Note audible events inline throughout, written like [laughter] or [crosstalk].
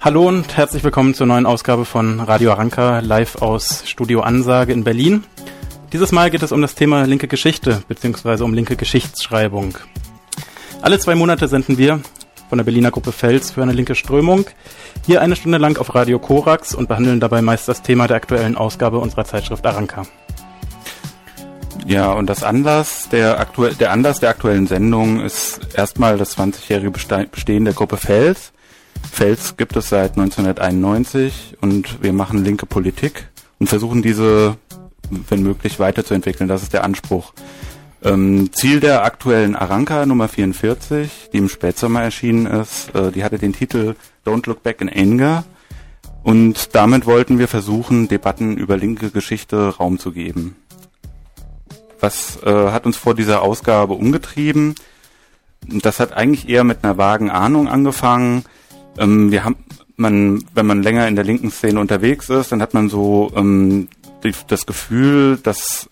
Hallo und herzlich willkommen zur neuen Ausgabe von Radio Aranka live aus Studio Ansage in Berlin. Dieses Mal geht es um das Thema linke Geschichte bzw. um linke Geschichtsschreibung. Alle zwei Monate senden wir von der Berliner Gruppe Fels für eine linke Strömung hier eine Stunde lang auf Radio Korax und behandeln dabei meist das Thema der aktuellen Ausgabe unserer Zeitschrift Aranka. Ja, und das Anlass der, aktuell, der Anlass der aktuellen Sendung ist erstmal das 20-jährige Bestehen der Gruppe Fels Fels gibt es seit 1991 und wir machen linke Politik und versuchen diese, wenn möglich, weiterzuentwickeln. Das ist der Anspruch. Ähm, Ziel der aktuellen Aranka Nummer 44, die im Spätsommer erschienen ist, äh, die hatte den Titel Don't Look Back in Anger. Und damit wollten wir versuchen, Debatten über linke Geschichte Raum zu geben. Was äh, hat uns vor dieser Ausgabe umgetrieben? Das hat eigentlich eher mit einer vagen Ahnung angefangen. Ähm, wir haben, man, wenn man länger in der linken Szene unterwegs ist, dann hat man so ähm, die, das Gefühl, dass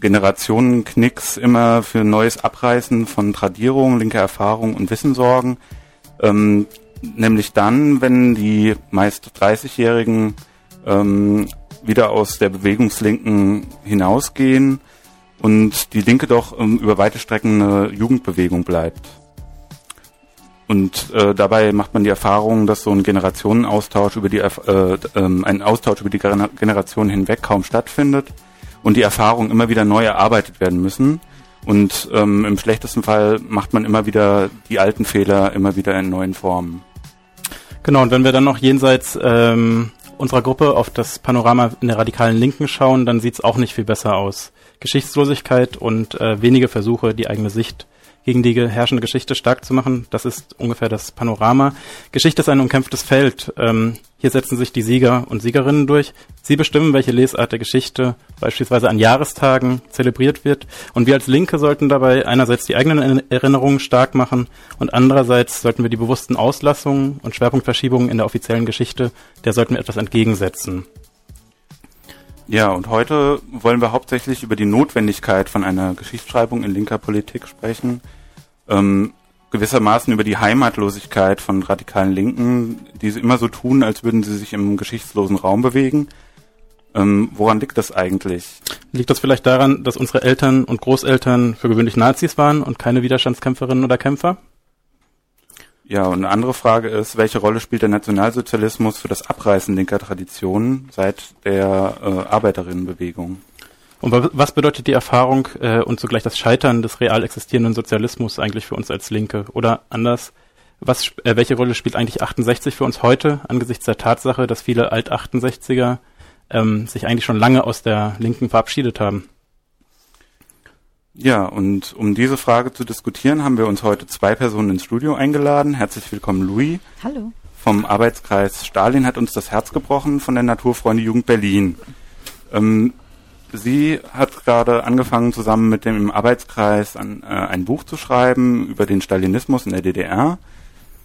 Generationenknicks immer für neues Abreißen von Tradierung, linker Erfahrung und Wissen sorgen. Ähm, nämlich dann, wenn die meist 30-Jährigen ähm, wieder aus der Bewegungslinken hinausgehen und die Linke doch ähm, über weite Strecken eine Jugendbewegung bleibt. Und äh, dabei macht man die Erfahrung, dass so ein Generationenaustausch über die äh, äh, ein Austausch über die Generationen hinweg kaum stattfindet und die Erfahrungen immer wieder neu erarbeitet werden müssen. Und ähm, im schlechtesten Fall macht man immer wieder die alten Fehler immer wieder in neuen Formen. Genau, und wenn wir dann noch jenseits ähm, unserer Gruppe auf das Panorama in der radikalen Linken schauen, dann sieht's auch nicht viel besser aus. Geschichtslosigkeit und äh, wenige Versuche, die eigene Sicht gegen die herrschende Geschichte stark zu machen. Das ist ungefähr das Panorama. Geschichte ist ein umkämpftes Feld. Ähm, hier setzen sich die Sieger und Siegerinnen durch. Sie bestimmen, welche Lesart der Geschichte beispielsweise an Jahrestagen zelebriert wird. Und wir als Linke sollten dabei einerseits die eigenen Erinnerungen stark machen und andererseits sollten wir die bewussten Auslassungen und Schwerpunktverschiebungen in der offiziellen Geschichte, der sollten wir etwas entgegensetzen. Ja, und heute wollen wir hauptsächlich über die Notwendigkeit von einer Geschichtsschreibung in linker Politik sprechen ähm, gewissermaßen über die Heimatlosigkeit von radikalen Linken, die sie immer so tun, als würden sie sich im geschichtslosen Raum bewegen. Ähm, woran liegt das eigentlich? Liegt das vielleicht daran, dass unsere Eltern und Großeltern für gewöhnlich Nazis waren und keine Widerstandskämpferinnen oder Kämpfer? Ja, und eine andere Frage ist, welche Rolle spielt der Nationalsozialismus für das Abreißen linker Traditionen seit der äh, Arbeiterinnenbewegung? Und was bedeutet die Erfahrung äh, und zugleich das Scheitern des real existierenden Sozialismus eigentlich für uns als Linke? Oder anders, was, äh, welche Rolle spielt eigentlich 68 für uns heute angesichts der Tatsache, dass viele Alt-68er ähm, sich eigentlich schon lange aus der Linken verabschiedet haben? Ja, und um diese Frage zu diskutieren, haben wir uns heute zwei Personen ins Studio eingeladen. Herzlich willkommen, Louis. Hallo. Vom Arbeitskreis Stalin hat uns das Herz gebrochen von der Naturfreunde Jugend Berlin. Ähm, Sie hat gerade angefangen, zusammen mit dem Arbeitskreis an, äh, ein Buch zu schreiben über den Stalinismus in der DDR.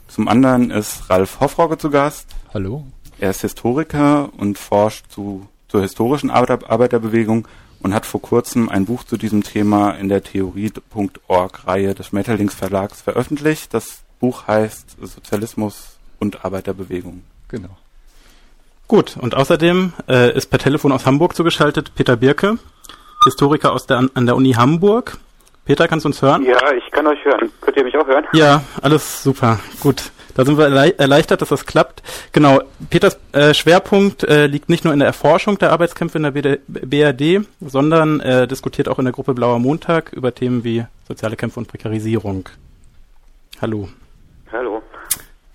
Zum anderen ist Ralf Hoffrogge zu Gast. Hallo. Er ist Historiker und forscht zu, zur historischen Arbeiter Arbeiterbewegung und hat vor kurzem ein Buch zu diesem Thema in der Theorie.org-Reihe des Schmetterlings Verlags veröffentlicht. Das Buch heißt Sozialismus und Arbeiterbewegung. Genau. Gut, und außerdem äh, ist per Telefon aus Hamburg zugeschaltet Peter Birke, Historiker aus der, an der Uni Hamburg. Peter, kannst du uns hören? Ja, ich kann euch hören. Könnt ihr mich auch hören? Ja, alles super. Gut. Da sind wir erleichtert, dass das klappt. Genau, Peters äh, Schwerpunkt äh, liegt nicht nur in der Erforschung der Arbeitskämpfe in der BRD, sondern äh, diskutiert auch in der Gruppe Blauer Montag über Themen wie soziale Kämpfe und Prekarisierung. Hallo. Hallo.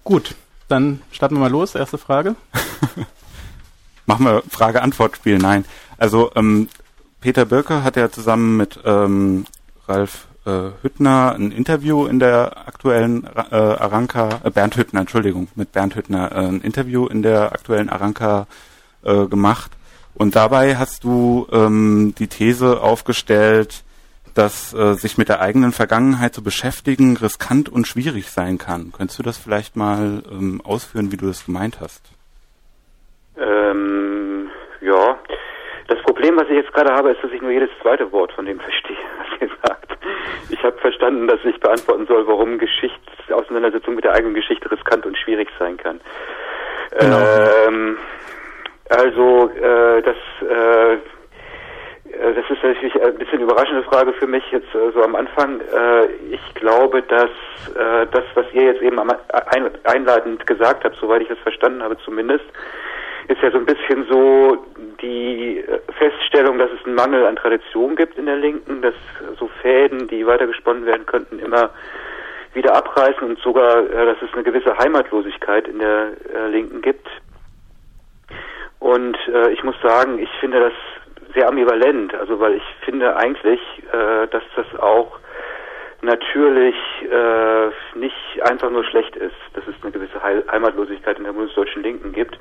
Gut, dann starten wir mal los. Erste Frage. [laughs] Machen wir Frage-Antwort-Spiel. Nein. Also ähm, Peter Birke hat ja zusammen mit ähm, Ralf äh, Hüttner ein Interview in der aktuellen äh, Aranka, äh, Bernd Hüttner, Entschuldigung, mit Bernd Hüttner äh, ein Interview in der aktuellen Aranka äh, gemacht. Und dabei hast du ähm, die These aufgestellt, dass äh, sich mit der eigenen Vergangenheit zu beschäftigen riskant und schwierig sein kann. Könntest du das vielleicht mal ähm, ausführen, wie du das gemeint hast? Ähm. Das Problem, was ich jetzt gerade habe, ist, dass ich nur jedes zweite Wort von dem verstehe, [laughs] was ihr sagt. Ich habe verstanden, dass ich beantworten soll, warum Geschichtsauseinandersetzung mit der eigenen Geschichte riskant und schwierig sein kann. Genau. Ähm, also äh, das, äh, äh, das ist natürlich ein bisschen überraschende Frage für mich jetzt äh, so am Anfang. Äh, ich glaube, dass äh, das, was ihr jetzt eben am, ein, einleitend gesagt habt, soweit ich es verstanden habe zumindest, ist ja so ein bisschen so die Feststellung, dass es einen Mangel an Tradition gibt in der Linken, dass so Fäden, die weitergesponnen werden könnten, immer wieder abreißen und sogar, äh, dass es eine gewisse Heimatlosigkeit in der äh, Linken gibt. Und äh, ich muss sagen, ich finde das sehr ambivalent, also weil ich finde eigentlich, äh, dass das auch natürlich äh, nicht einfach nur schlecht ist, dass es eine gewisse Heimatlosigkeit in der bundesdeutschen Linken gibt,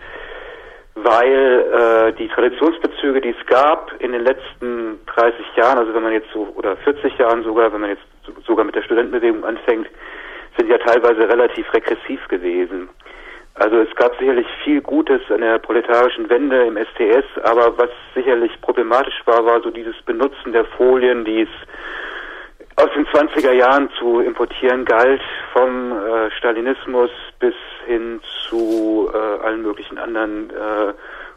weil äh, die Traditionsbezüge, die es gab in den letzten 30 Jahren, also wenn man jetzt so, oder 40 Jahren sogar, wenn man jetzt sogar mit der Studentenbewegung anfängt, sind ja teilweise relativ regressiv gewesen. Also es gab sicherlich viel Gutes an der proletarischen Wende im STS, aber was sicherlich problematisch war, war so dieses Benutzen der Folien, die es aus den 20er Jahren zu importieren galt, vom äh, Stalinismus bis hin zu äh, allen möglichen anderen äh,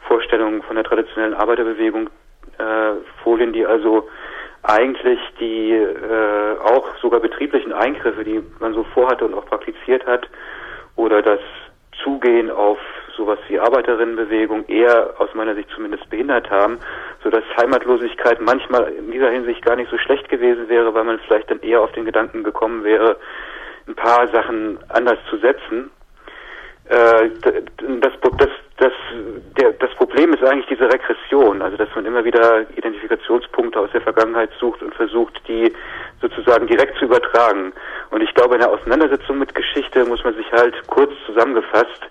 Vorstellungen von der traditionellen Arbeiterbewegung, äh, Folien, die also eigentlich die äh, auch sogar betrieblichen Eingriffe, die man so vorhatte und auch praktiziert hat, oder das Zugehen auf sowas wie Arbeiterinnenbewegung eher aus meiner Sicht zumindest behindert haben, so dass Heimatlosigkeit manchmal in dieser Hinsicht gar nicht so schlecht gewesen wäre, weil man vielleicht dann eher auf den Gedanken gekommen wäre, ein paar Sachen anders zu setzen. Äh, das, das, das, der, das Problem ist eigentlich diese Regression, also dass man immer wieder Identifikationspunkte aus der Vergangenheit sucht und versucht, die sozusagen direkt zu übertragen. Und ich glaube, in der Auseinandersetzung mit Geschichte muss man sich halt kurz zusammengefasst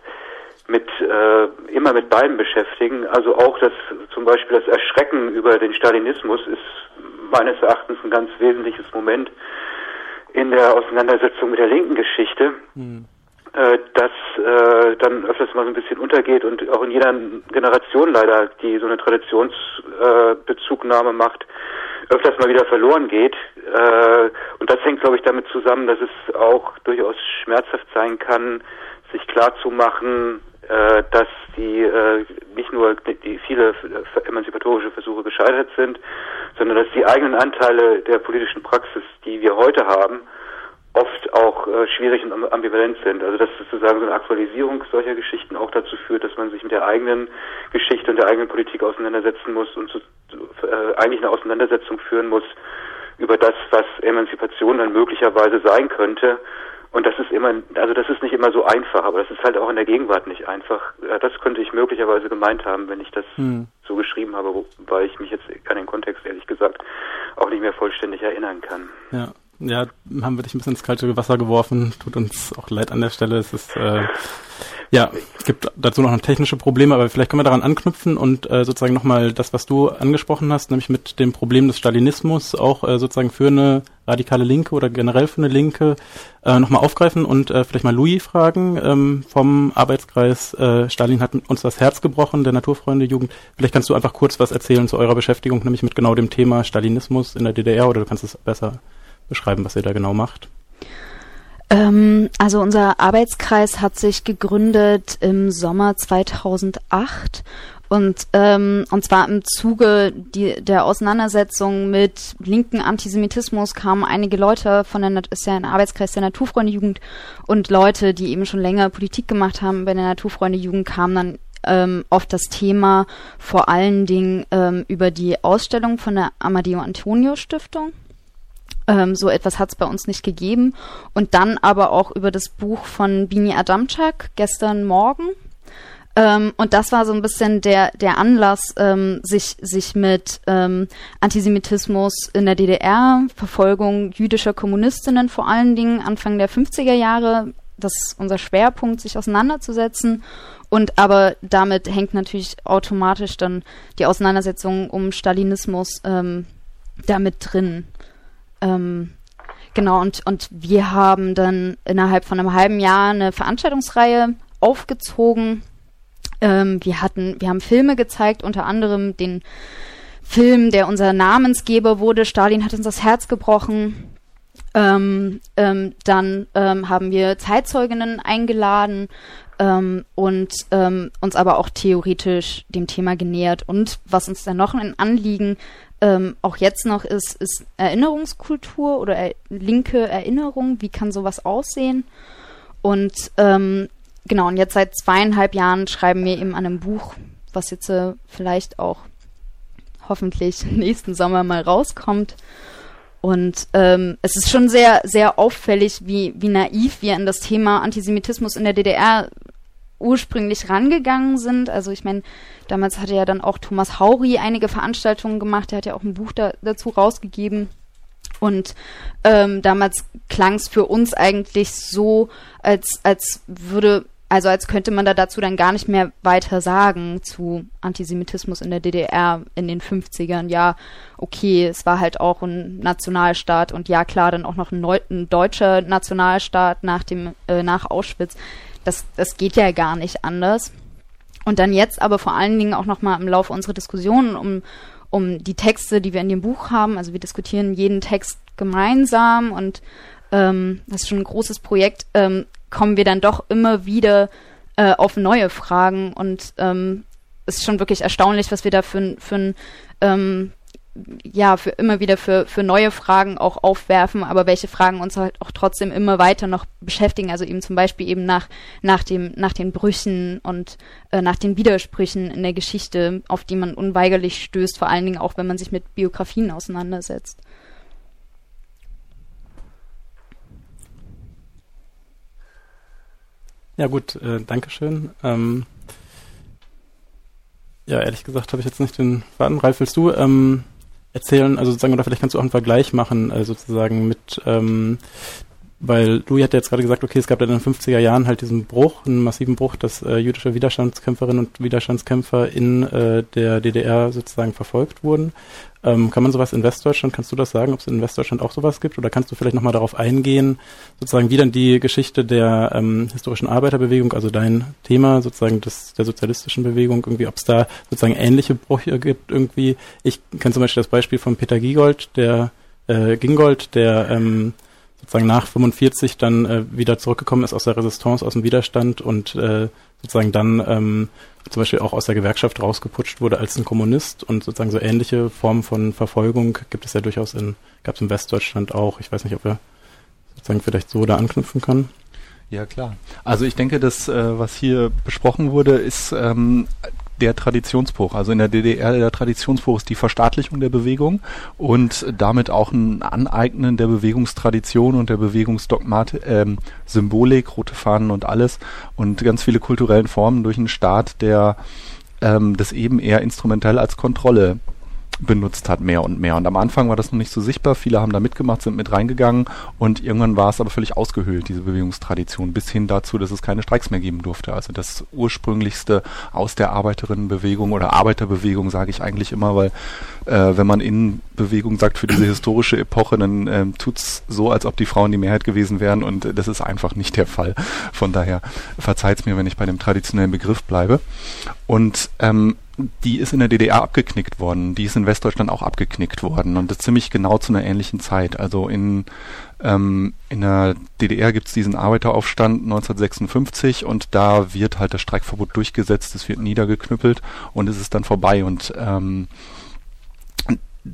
mit äh, immer mit beiden beschäftigen. Also auch das zum Beispiel das Erschrecken über den Stalinismus ist meines Erachtens ein ganz wesentliches Moment in der Auseinandersetzung mit der linken Geschichte. Mhm äh, das äh, dann öfters mal so ein bisschen untergeht und auch in jeder Generation leider, die so eine Traditionsbezugnahme äh, macht, öfters mal wieder verloren geht. Äh, und das hängt, glaube ich, damit zusammen, dass es auch durchaus schmerzhaft sein kann, sich klar zu machen, äh, dass die äh, nicht nur die viele emanzipatorische Versuche gescheitert sind, sondern dass die eigenen Anteile der politischen Praxis, die wir heute haben, oft auch äh, schwierig und ambivalent sind. Also dass sozusagen so eine Aktualisierung solcher Geschichten auch dazu führt, dass man sich mit der eigenen Geschichte und der eigenen Politik auseinandersetzen muss und so, äh, eigentlich eine Auseinandersetzung führen muss über das, was Emanzipation dann möglicherweise sein könnte. Und das ist immer, also das ist nicht immer so einfach, aber das ist halt auch in der Gegenwart nicht einfach. Das könnte ich möglicherweise gemeint haben, wenn ich das hm. so geschrieben habe, wobei ich mich jetzt an den Kontext ehrlich gesagt auch nicht mehr vollständig erinnern kann. Ja ja, haben wir dich ein bisschen ins kalte Wasser geworfen. Tut uns auch leid an der Stelle. Es ist äh, ja, es gibt dazu noch technische Probleme, aber vielleicht können wir daran anknüpfen und äh, sozusagen nochmal das, was du angesprochen hast, nämlich mit dem Problem des Stalinismus auch äh, sozusagen für eine radikale Linke oder generell für eine Linke äh, nochmal aufgreifen und äh, vielleicht mal Louis fragen ähm, vom Arbeitskreis äh, Stalin hat uns das Herz gebrochen, der Naturfreunde Jugend. Vielleicht kannst du einfach kurz was erzählen zu eurer Beschäftigung, nämlich mit genau dem Thema Stalinismus in der DDR oder du kannst es besser beschreiben, was ihr da genau macht? Ähm, also unser Arbeitskreis hat sich gegründet im Sommer 2008 und ähm, und zwar im Zuge die, der Auseinandersetzung mit linken Antisemitismus kamen einige Leute von der ist ja ein Arbeitskreis der Naturfreunde Jugend und Leute, die eben schon länger Politik gemacht haben bei der Naturfreunde Jugend kamen dann ähm, oft das Thema vor allen Dingen ähm, über die Ausstellung von der Amadeo Antonio Stiftung ähm, so etwas hat es bei uns nicht gegeben. Und dann aber auch über das Buch von Bini Adamczak, gestern Morgen. Ähm, und das war so ein bisschen der, der Anlass, ähm, sich, sich mit ähm, Antisemitismus in der DDR, Verfolgung jüdischer Kommunistinnen vor allen Dingen Anfang der 50er Jahre, das ist unser Schwerpunkt, sich auseinanderzusetzen. Und aber damit hängt natürlich automatisch dann die Auseinandersetzung um Stalinismus ähm, damit drin. Ähm, genau, und, und wir haben dann innerhalb von einem halben Jahr eine Veranstaltungsreihe aufgezogen. Ähm, wir hatten, wir haben Filme gezeigt, unter anderem den Film, der unser Namensgeber wurde. Stalin hat uns das Herz gebrochen. Ähm, ähm, dann ähm, haben wir Zeitzeuginnen eingeladen, ähm, und ähm, uns aber auch theoretisch dem Thema genähert. Und was uns dann noch ein Anliegen ähm, auch jetzt noch ist, ist Erinnerungskultur oder er linke Erinnerung. Wie kann sowas aussehen? Und ähm, genau, und jetzt seit zweieinhalb Jahren schreiben wir eben an einem Buch, was jetzt äh, vielleicht auch hoffentlich [laughs] nächsten Sommer mal rauskommt. Und ähm, es ist schon sehr, sehr auffällig, wie, wie naiv wir an das Thema Antisemitismus in der DDR ursprünglich rangegangen sind. Also ich meine, damals hatte ja dann auch Thomas Hauri einige Veranstaltungen gemacht, er hat ja auch ein Buch da, dazu rausgegeben. Und ähm, damals klang es für uns eigentlich so, als, als würde also als könnte man da dazu dann gar nicht mehr weiter sagen zu Antisemitismus in der DDR in den 50ern. Ja, okay, es war halt auch ein Nationalstaat und ja klar, dann auch noch ein, Neu ein deutscher Nationalstaat nach dem äh, nach Auschwitz. Das das geht ja gar nicht anders. Und dann jetzt aber vor allen Dingen auch noch mal im Laufe unserer Diskussionen um um die Texte, die wir in dem Buch haben. Also wir diskutieren jeden Text gemeinsam und ähm, das ist schon ein großes Projekt. Ähm, kommen wir dann doch immer wieder äh, auf neue Fragen und ähm, ist schon wirklich erstaunlich, was wir da für, für ähm, ja, für immer wieder für, für neue Fragen auch aufwerfen, aber welche Fragen uns halt auch trotzdem immer weiter noch beschäftigen, also eben zum Beispiel eben nach, nach dem, nach den Brüchen und äh, nach den Widersprüchen in der Geschichte, auf die man unweigerlich stößt, vor allen Dingen auch, wenn man sich mit Biografien auseinandersetzt. Ja gut, äh, Dankeschön. Ähm, ja, ehrlich gesagt habe ich jetzt nicht den Faden. Ralf, willst du ähm, erzählen, also sozusagen, oder vielleicht kannst du auch einen Vergleich machen, äh, sozusagen mit, ähm, weil du hat jetzt gerade gesagt, okay, es gab in den 50er Jahren halt diesen Bruch, einen massiven Bruch, dass äh, jüdische Widerstandskämpferinnen und Widerstandskämpfer in äh, der DDR sozusagen verfolgt wurden. Ähm, kann man sowas in Westdeutschland, kannst du das sagen, ob es in Westdeutschland auch sowas gibt? Oder kannst du vielleicht nochmal darauf eingehen, sozusagen wie dann die Geschichte der ähm, historischen Arbeiterbewegung, also dein Thema sozusagen des, der sozialistischen Bewegung, irgendwie, ob es da sozusagen ähnliche Brüche gibt irgendwie. Ich kenne zum Beispiel das Beispiel von Peter Giegold, der äh, Gingold, der ähm, sozusagen nach 45 dann äh, wieder zurückgekommen ist aus der Resistance, aus dem Widerstand und äh, sozusagen dann ähm, zum Beispiel auch aus der Gewerkschaft rausgeputscht wurde als ein Kommunist und sozusagen so ähnliche Formen von Verfolgung gibt es ja durchaus in, gab es in Westdeutschland auch. Ich weiß nicht, ob wir sozusagen vielleicht so da anknüpfen können. Ja, klar. Also ich denke, das, äh, was hier besprochen wurde, ist ähm, der Traditionsbruch. Also in der DDR der Traditionsbruch ist die Verstaatlichung der Bewegung und damit auch ein Aneignen der Bewegungstradition und der Bewegungsdogmatik, ähm, Symbolik, rote Fahnen und alles und ganz viele kulturellen Formen durch einen Staat, der ähm, das eben eher instrumentell als Kontrolle benutzt hat, mehr und mehr. Und am Anfang war das noch nicht so sichtbar. Viele haben da mitgemacht, sind mit reingegangen und irgendwann war es aber völlig ausgehöhlt, diese Bewegungstradition, bis hin dazu, dass es keine Streiks mehr geben durfte. Also das ursprünglichste aus der Arbeiterinnenbewegung oder Arbeiterbewegung, sage ich eigentlich immer, weil äh, wenn man in Bewegung sagt für diese historische Epoche, dann ähm, tut's so, als ob die Frauen die Mehrheit gewesen wären und das ist einfach nicht der Fall. Von daher verzeiht's mir, wenn ich bei dem traditionellen Begriff bleibe. Und ähm, die ist in der DDR abgeknickt worden, die ist in Westdeutschland auch abgeknickt worden. Und das ziemlich genau zu einer ähnlichen Zeit. Also in, ähm, in der DDR gibt's diesen Arbeiteraufstand 1956 und da wird halt das Streikverbot durchgesetzt, es wird niedergeknüppelt und es ist dann vorbei. Und ähm,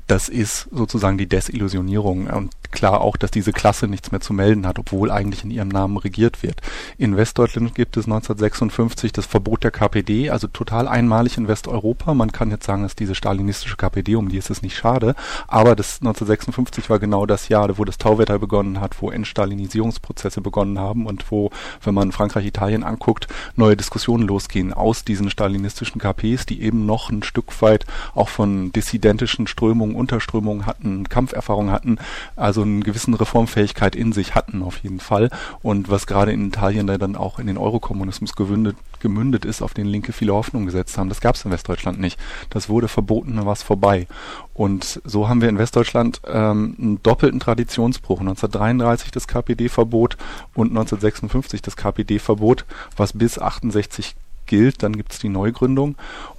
das ist sozusagen die Desillusionierung. Und klar auch, dass diese Klasse nichts mehr zu melden hat, obwohl eigentlich in ihrem Namen regiert wird. In Westdeutschland gibt es 1956 das Verbot der KPD, also total einmalig in Westeuropa. Man kann jetzt sagen, dass diese stalinistische KPD, um die ist es nicht schade, aber das 1956 war genau das Jahr, wo das Tauwetter begonnen hat, wo Entstalinisierungsprozesse begonnen haben und wo, wenn man Frankreich, Italien anguckt, neue Diskussionen losgehen aus diesen stalinistischen KPs, die eben noch ein Stück weit auch von dissidentischen Strömungen Strömungen, Unterströmungen hatten, Kampferfahrung hatten, also eine gewissen Reformfähigkeit in sich hatten auf jeden Fall. Und was gerade in Italien da dann auch in den Eurokommunismus gewündet, gemündet ist, auf den Linke viele Hoffnung gesetzt haben. Das gab es in Westdeutschland nicht. Das wurde verboten, dann war es vorbei. Und so haben wir in Westdeutschland ähm, einen doppelten Traditionsbruch. 1933 das KPD-Verbot und 1956 das KPD-Verbot, was bis 68 gilt, dann gibt es die Neugründung.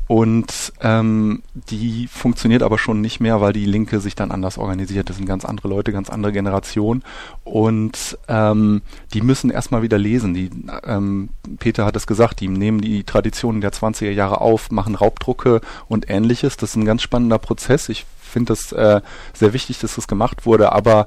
Und ähm, die funktioniert aber schon nicht mehr, weil die Linke sich dann anders organisiert. Das sind ganz andere Leute, ganz andere Generation. Und ähm, die müssen erstmal wieder lesen. Die, ähm, Peter hat es gesagt, die nehmen die Traditionen der 20er Jahre auf, machen Raubdrucke und ähnliches. Das ist ein ganz spannender Prozess. Ich finde es äh, sehr wichtig, dass das gemacht wurde, aber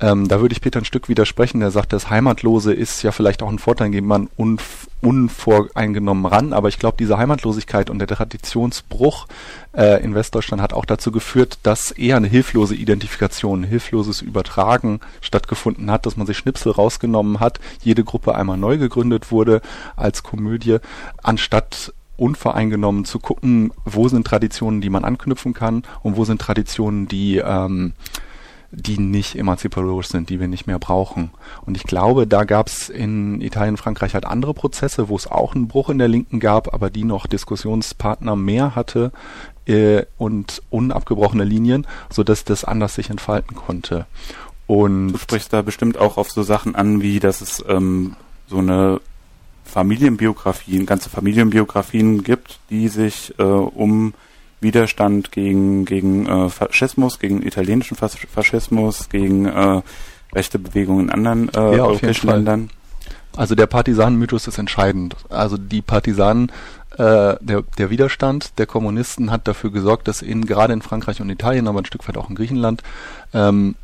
ähm, da würde ich Peter ein Stück widersprechen. Der sagt, das Heimatlose ist ja vielleicht auch ein Vorteil, geht man unv unvoreingenommen ran. Aber ich glaube, diese Heimatlosigkeit und der Traditionsbruch äh, in Westdeutschland hat auch dazu geführt, dass eher eine hilflose Identifikation, ein hilfloses Übertragen stattgefunden hat, dass man sich Schnipsel rausgenommen hat, jede Gruppe einmal neu gegründet wurde als Komödie, anstatt unvoreingenommen zu gucken, wo sind Traditionen, die man anknüpfen kann und wo sind Traditionen, die ähm, die nicht emanzipatorisch sind, die wir nicht mehr brauchen. Und ich glaube, da gab es in Italien, Frankreich halt andere Prozesse, wo es auch einen Bruch in der Linken gab, aber die noch Diskussionspartner mehr hatte äh, und unabgebrochene Linien, so dass das anders sich entfalten konnte. Und du sprichst da bestimmt auch auf so Sachen an, wie dass es ähm, so eine Familienbiografien, ganze Familienbiografien gibt, die sich äh, um Widerstand gegen, gegen äh, Faschismus, gegen italienischen Faschismus, gegen äh, rechte Bewegungen in anderen äh, ja, europäischen Ländern. Also der Partisanenmythos ist entscheidend. Also die Partisanen, äh, der, der Widerstand der Kommunisten hat dafür gesorgt, dass in gerade in Frankreich und Italien, aber ein Stück weit auch in Griechenland, ähm,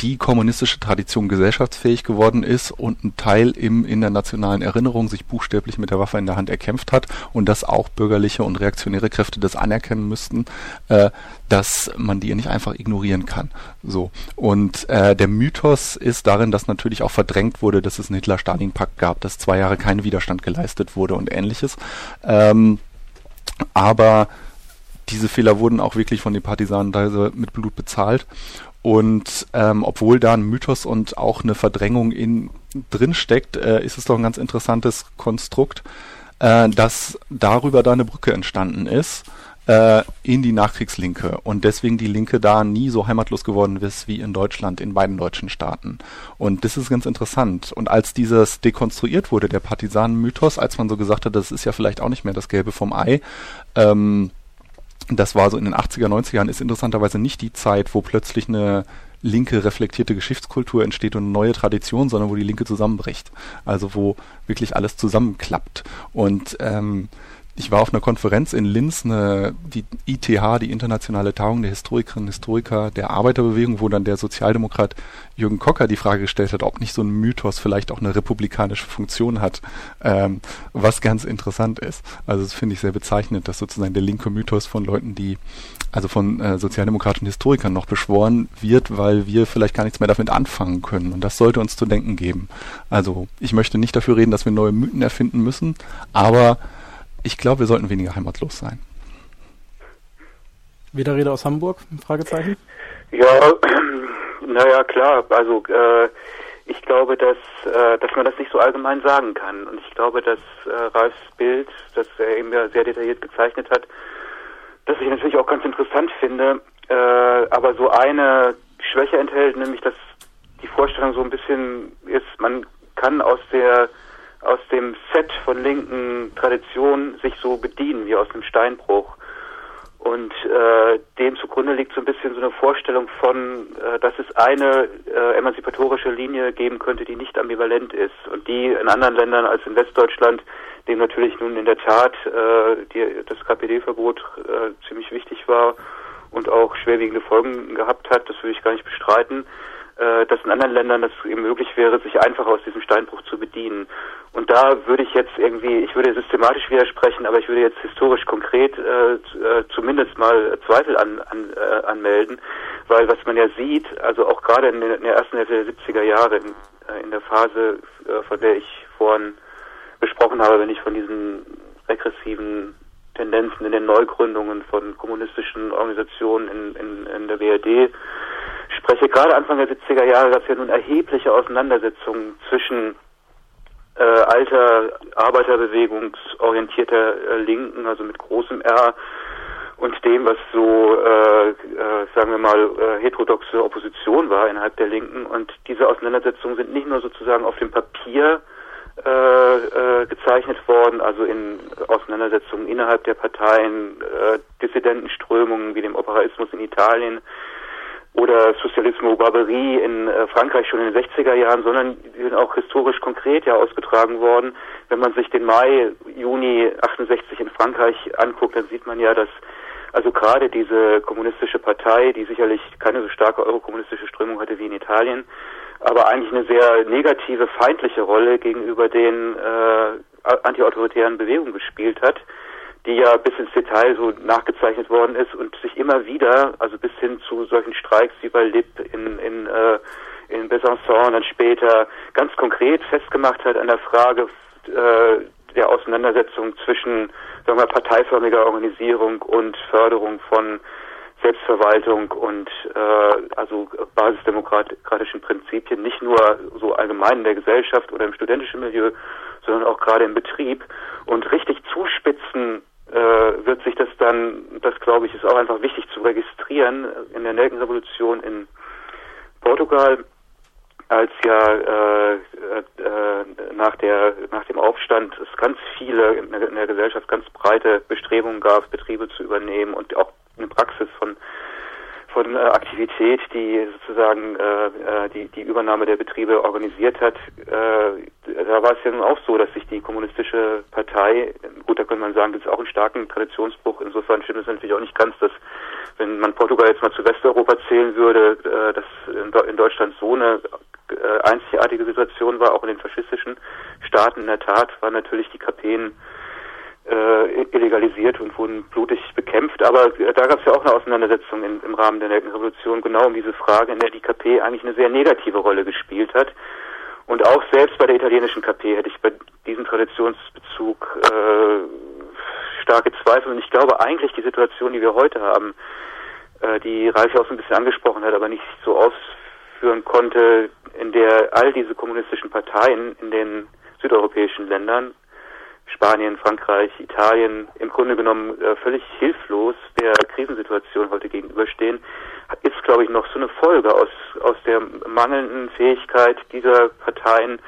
die kommunistische Tradition gesellschaftsfähig geworden ist und ein Teil im, in der nationalen Erinnerung sich buchstäblich mit der Waffe in der Hand erkämpft hat und dass auch bürgerliche und reaktionäre Kräfte das anerkennen müssten, äh, dass man die nicht einfach ignorieren kann. So. Und äh, der Mythos ist darin, dass natürlich auch verdrängt wurde, dass es einen Hitler-Stalin-Pakt gab, dass zwei Jahre kein Widerstand geleistet wurde und ähnliches. Ähm, aber diese Fehler wurden auch wirklich von den Partisanen teilweise mit Blut bezahlt. Und ähm, obwohl da ein Mythos und auch eine Verdrängung in drin steckt, äh, ist es doch ein ganz interessantes Konstrukt, äh, dass darüber da eine Brücke entstanden ist äh, in die Nachkriegslinke und deswegen die Linke da nie so heimatlos geworden ist wie in Deutschland, in beiden deutschen Staaten. Und das ist ganz interessant. Und als dieses dekonstruiert wurde, der Partisanenmythos, als man so gesagt hat, das ist ja vielleicht auch nicht mehr das Gelbe vom Ei, ähm, das war so in den 80er, 90er Jahren, ist interessanterweise nicht die Zeit, wo plötzlich eine linke reflektierte Geschichtskultur entsteht und eine neue Tradition, sondern wo die Linke zusammenbricht. Also wo wirklich alles zusammenklappt. Und ähm, ich war auf einer Konferenz in Linz, eine, die ITH, die Internationale Tagung der Historikerinnen und Historiker der Arbeiterbewegung, wo dann der Sozialdemokrat Jürgen Kocker die Frage gestellt hat, ob nicht so ein Mythos vielleicht auch eine republikanische Funktion hat, ähm, was ganz interessant ist. Also das finde ich sehr bezeichnend, dass sozusagen der linke Mythos von Leuten, die also von äh, sozialdemokratischen Historikern noch beschworen wird, weil wir vielleicht gar nichts mehr damit anfangen können. Und das sollte uns zu denken geben. Also ich möchte nicht dafür reden, dass wir neue Mythen erfinden müssen, aber ich glaube, wir sollten weniger heimatlos sein. Widerrede aus Hamburg? Fragezeichen? Ja, [clears throat] naja, klar. Also äh, ich glaube, dass, äh, dass man das nicht so allgemein sagen kann. Und ich glaube, dass äh, Ralfs Bild, das er eben ja sehr detailliert gezeichnet hat, das ich natürlich auch ganz interessant finde, äh, aber so eine Schwäche enthält, nämlich dass die Vorstellung so ein bisschen ist, man kann aus der aus dem Set von linken Traditionen sich so bedienen wie aus einem Steinbruch. Und äh, dem zugrunde liegt so ein bisschen so eine Vorstellung von, äh, dass es eine äh, emanzipatorische Linie geben könnte, die nicht ambivalent ist und die in anderen Ländern als in Westdeutschland, dem natürlich nun in der Tat äh, die, das KPD-Verbot äh, ziemlich wichtig war und auch schwerwiegende Folgen gehabt hat, das will ich gar nicht bestreiten, äh, dass in anderen Ländern das eben möglich wäre, sich einfach aus diesem Steinbruch zu bedienen. Und da würde ich jetzt irgendwie, ich würde systematisch widersprechen, aber ich würde jetzt historisch konkret äh, äh, zumindest mal Zweifel an, an, äh, anmelden, weil was man ja sieht, also auch gerade in, der ersten Hälfte der 70er Jahre, in, äh, in der Phase, äh, von der ich vorhin besprochen habe, wenn ich von diesen regressiven Tendenzen in den Neugründungen von kommunistischen Organisationen in, in, in der BRD spreche, gerade Anfang der 70er Jahre gab es ja nun erhebliche Auseinandersetzungen zwischen äh, alter arbeiterbewegungsorientierter äh, Linken, also mit großem R, und dem, was so, äh, äh, sagen wir mal, äh, heterodoxe Opposition war innerhalb der Linken. Und diese Auseinandersetzungen sind nicht nur sozusagen auf dem Papier äh, äh, gezeichnet worden, also in Auseinandersetzungen innerhalb der Parteien, äh, Dissidentenströmungen wie dem Operaismus in Italien oder Sozialismo Barbarie in äh, Frankreich schon in den 60er Jahren, sondern die sind auch historisch konkret ja ausgetragen worden. Wenn man sich den Mai, Juni 68 in Frankreich anguckt, dann sieht man ja, dass also gerade diese kommunistische Partei, die sicherlich keine so starke eurokommunistische Strömung hatte wie in Italien, aber eigentlich eine sehr negative, feindliche Rolle gegenüber den äh, antiautoritären Bewegungen gespielt hat, die ja bis ins Detail so nachgezeichnet worden ist und sich immer wieder, also bis hin zu solchen Streiks wie bei Lib in, in, äh, in Besançon dann später ganz konkret festgemacht hat an der Frage äh, der Auseinandersetzung zwischen sagen wir, parteiförmiger Organisierung und Förderung von Selbstverwaltung und äh, also basisdemokratischen Prinzipien, nicht nur so allgemein in der Gesellschaft oder im studentischen Milieu, sondern auch gerade im Betrieb. Und richtig zuspitzen äh, wird sich das dann, das glaube ich, ist auch einfach wichtig zu registrieren, in der Nelkenrevolution in Portugal als ja äh, äh, nach der nach dem Aufstand es ganz viele in der, in der, Gesellschaft ganz breite Bestrebungen gab, Betriebe zu übernehmen und auch eine Praxis von von äh, Aktivität, die sozusagen äh, äh die die Übernahme der Betriebe organisiert hat. Äh, da war es ja nun auch so, dass sich die kommunistische Partei, gut, da könnte man sagen, gibt es auch einen starken Traditionsbruch. Insofern stimmt es natürlich auch nicht ganz, dass wenn man Portugal jetzt mal zu Westeuropa zählen würde, äh, dass in Deutschland so eine äh, einzigartige Situation war, auch in den faschistischen Staaten in der Tat, waren natürlich die Kapenen äh, illegalisiert und wurden blutig bekämpft. Aber äh, da gab es ja auch eine Auseinandersetzung in, im Rahmen der Revolution genau um diese Frage, in der die KP eigentlich eine sehr negative Rolle gespielt hat. Und auch selbst bei der italienischen KP hätte ich bei diesem Traditionsbezug äh, starke Zweifel. Und ich glaube eigentlich die Situation, die wir heute haben, äh, die Ralf ja auch so ein bisschen angesprochen hat, aber nicht so ausführen konnte, in der all diese kommunistischen Parteien in den südeuropäischen Ländern, Spanien, Frankreich, Italien, im Grunde genommen äh, völlig hilflos der Krisensituation heute gegenüberstehen, ist, glaube ich, noch so eine Folge aus, aus der mangelnden Fähigkeit dieser Parteien,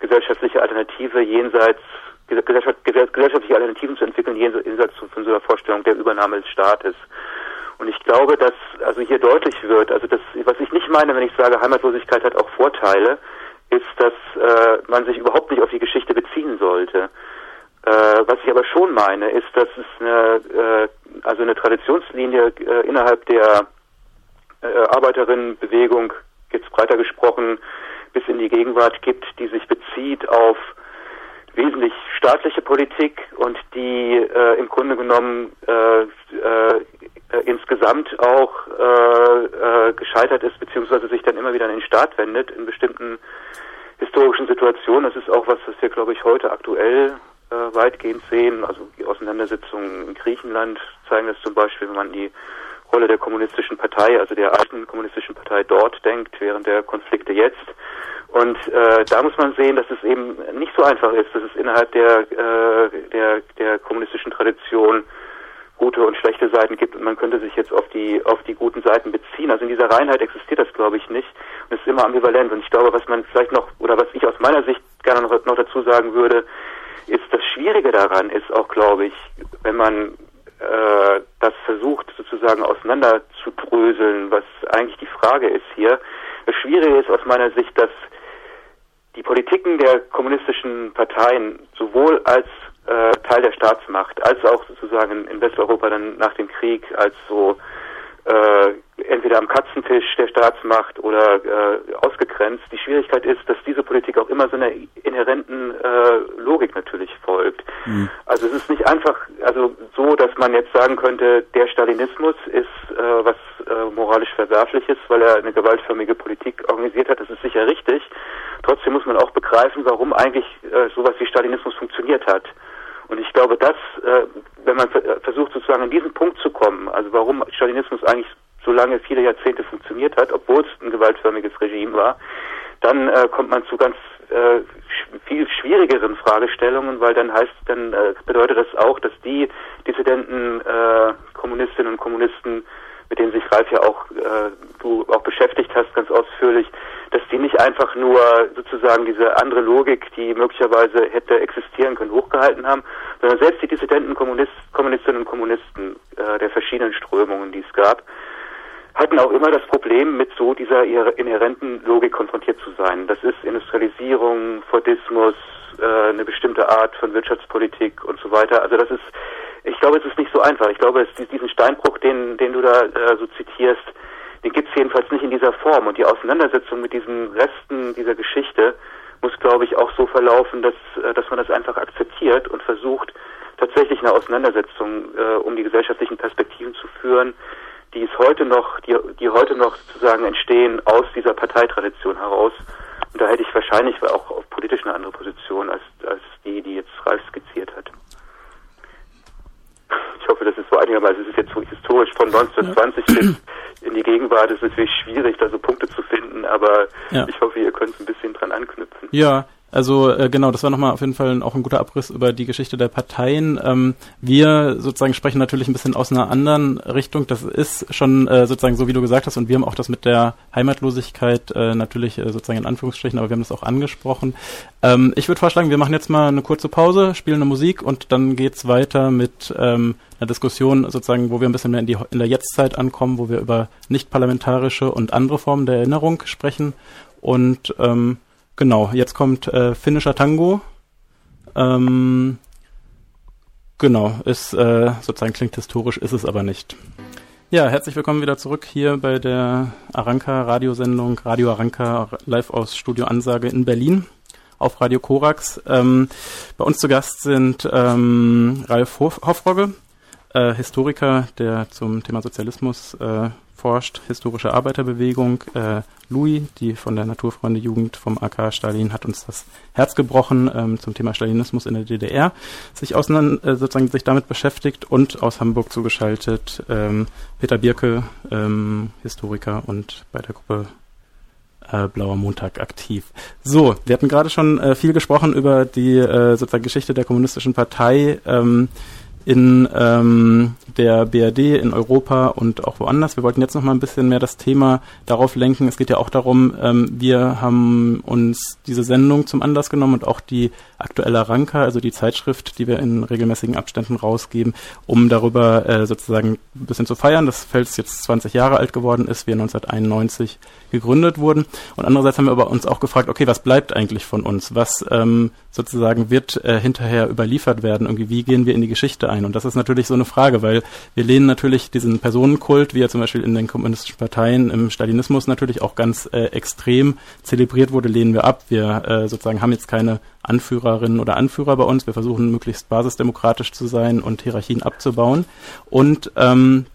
gesellschaftliche Alternative jenseits gesellschaftliche Alternativen zu entwickeln, jenseits von so einer Vorstellung der Übernahme des Staates. Und ich glaube, dass also hier deutlich wird, also das, was ich nicht meine, wenn ich sage, Heimatlosigkeit hat auch Vorteile, ist, dass äh, man sich überhaupt nicht auf die Geschichte beziehen sollte. Äh, was ich aber schon meine, ist, dass es eine, äh, also eine Traditionslinie äh, innerhalb der äh, Arbeiterinnenbewegung, jetzt breiter gesprochen, bis in die Gegenwart gibt, die sich bezieht auf wesentlich staatliche Politik und die äh, im Grunde genommen äh, äh, insgesamt auch äh, äh, gescheitert ist, beziehungsweise sich dann immer wieder an den Staat wendet in bestimmten historischen Situationen. Das ist auch was, was wir, glaube ich, heute aktuell äh, weitgehend sehen. Also die Auseinandersetzungen in Griechenland zeigen das zum Beispiel, wenn man die Rolle der kommunistischen Partei, also der alten kommunistischen Partei dort denkt, während der Konflikte jetzt. Und äh, da muss man sehen, dass es eben nicht so einfach ist, dass es innerhalb der, äh, der, der kommunistischen Tradition gute und schlechte Seiten gibt und man könnte sich jetzt auf die auf die guten Seiten beziehen. Also in dieser Reinheit existiert das, glaube ich, nicht. Und es ist immer ambivalent. Und ich glaube, was man vielleicht noch oder was ich aus meiner Sicht gerne noch, noch dazu sagen würde, ist das Schwierige daran ist auch, glaube ich, wenn man äh, das versucht sozusagen auseinander zu dröseln, was eigentlich die Frage ist hier. Das Schwierige ist aus meiner Sicht, dass die Politiken der kommunistischen Parteien sowohl als äh, Teil der Staatsmacht, als auch sozusagen in Westeuropa dann nach dem Krieg als so äh, entweder am Katzentisch der Staatsmacht oder äh, ausgegrenzt. Die Schwierigkeit ist, dass diese Politik auch immer so einer inhärenten äh, Logik natürlich folgt. Mhm. Also es ist nicht einfach also so, dass man jetzt sagen könnte, der Stalinismus ist äh, was äh, moralisch verwerfliches, weil er eine gewaltförmige Politik organisiert hat. Das ist sicher richtig. Trotzdem muss man auch begreifen, warum eigentlich äh, sowas wie Stalinismus funktioniert hat. Und ich glaube, dass, äh, wenn man versucht sozusagen an diesen Punkt zu kommen, also warum Stalinismus eigentlich so lange, viele Jahrzehnte funktioniert hat, obwohl es ein gewaltförmiges Regime war, dann äh, kommt man zu ganz äh, viel schwierigeren Fragestellungen, weil dann heißt, dann äh, bedeutet das auch, dass die Dissidenten, äh, Kommunistinnen und Kommunisten, mit denen sich Ralf ja auch äh, du auch beschäftigt hast, ganz ausführlich, dass die nicht einfach nur sozusagen diese andere Logik, die möglicherweise hätte existieren können, hochgehalten haben, sondern selbst die dissidenten Kommunist, Kommunistinnen und Kommunisten äh, der verschiedenen Strömungen, die es gab, hatten auch immer das Problem, mit so dieser inhärenten Logik konfrontiert zu sein. Das ist Industrialisierung, Fordismus, äh, eine bestimmte Art von Wirtschaftspolitik und so weiter. Also das ist, ich glaube, es ist nicht so einfach. Ich glaube, es, diesen Steinbruch, den, den du da äh, so zitierst, den gibt es jedenfalls nicht in dieser Form. Und die Auseinandersetzung mit diesen Resten dieser Geschichte muss, glaube ich, auch so verlaufen, dass, äh, dass man das einfach akzeptiert und versucht, tatsächlich eine Auseinandersetzung äh, um die gesellschaftlichen Perspektiven zu führen, die es heute noch, die, die heute noch sozusagen entstehen aus dieser Parteitradition heraus. Und da hätte ich wahrscheinlich auch auf politisch eine andere Position als, als die, die jetzt Ralf skizziert hat. Ich hoffe, das ist so einigermaßen, es ist jetzt so historisch von 1920 bis in die Gegenwart ist natürlich schwierig, da so Punkte zu finden, aber ja. ich hoffe, ihr könnt ein bisschen dran anknüpfen. Ja, also äh, genau, das war nochmal auf jeden Fall auch ein guter Abriss über die Geschichte der Parteien. Ähm, wir sozusagen sprechen natürlich ein bisschen aus einer anderen Richtung. Das ist schon äh, sozusagen so, wie du gesagt hast, und wir haben auch das mit der Heimatlosigkeit äh, natürlich äh, sozusagen in Anführungsstrichen, aber wir haben das auch angesprochen. Ähm, ich würde vorschlagen, wir machen jetzt mal eine kurze Pause, spielen eine Musik und dann geht's weiter mit ähm, einer Diskussion sozusagen, wo wir ein bisschen mehr in, die, in der Jetztzeit ankommen, wo wir über nicht parlamentarische und andere Formen der Erinnerung sprechen und ähm, Genau, jetzt kommt äh, finnischer Tango. Ähm, genau, ist äh, sozusagen klingt historisch, ist es aber nicht. Ja, herzlich willkommen wieder zurück hier bei der Aranka Radiosendung Radio Aranka live aus Studio Ansage in Berlin auf Radio Korax. Ähm, bei uns zu Gast sind ähm, Ralf Hof Hofrogge, äh, Historiker, der zum Thema Sozialismus äh, forscht, historische Arbeiterbewegung. Äh, Louis, die von der Naturfreunde Jugend vom AK Stalin, hat uns das Herz gebrochen ähm, zum Thema Stalinismus in der DDR, sich auseinander, äh, sozusagen sich damit beschäftigt und aus Hamburg zugeschaltet ähm, Peter Birke, ähm, Historiker und bei der Gruppe äh, Blauer Montag aktiv. So, wir hatten gerade schon äh, viel gesprochen über die äh, sozusagen Geschichte der kommunistischen Partei. Ähm, in ähm, der BRD, in Europa und auch woanders. Wir wollten jetzt noch mal ein bisschen mehr das Thema darauf lenken. Es geht ja auch darum, ähm, wir haben uns diese Sendung zum Anlass genommen und auch die aktuelle Ranka, also die Zeitschrift, die wir in regelmäßigen Abständen rausgeben, um darüber äh, sozusagen ein bisschen zu feiern, dass Fels jetzt 20 Jahre alt geworden ist, wir 1991 gegründet wurden. Und andererseits haben wir aber uns auch gefragt, okay, was bleibt eigentlich von uns? Was ähm, sozusagen wird äh, hinterher überliefert werden? Irgendwie, wie gehen wir in die Geschichte ein? Und das ist natürlich so eine Frage, weil wir lehnen natürlich diesen Personenkult, wie er zum Beispiel in den kommunistischen Parteien im Stalinismus natürlich auch ganz äh, extrem zelebriert wurde, lehnen wir ab. Wir äh, sozusagen haben jetzt keine Anführerinnen oder Anführer bei uns. Wir versuchen möglichst basisdemokratisch zu sein und Hierarchien abzubauen. Und ähm,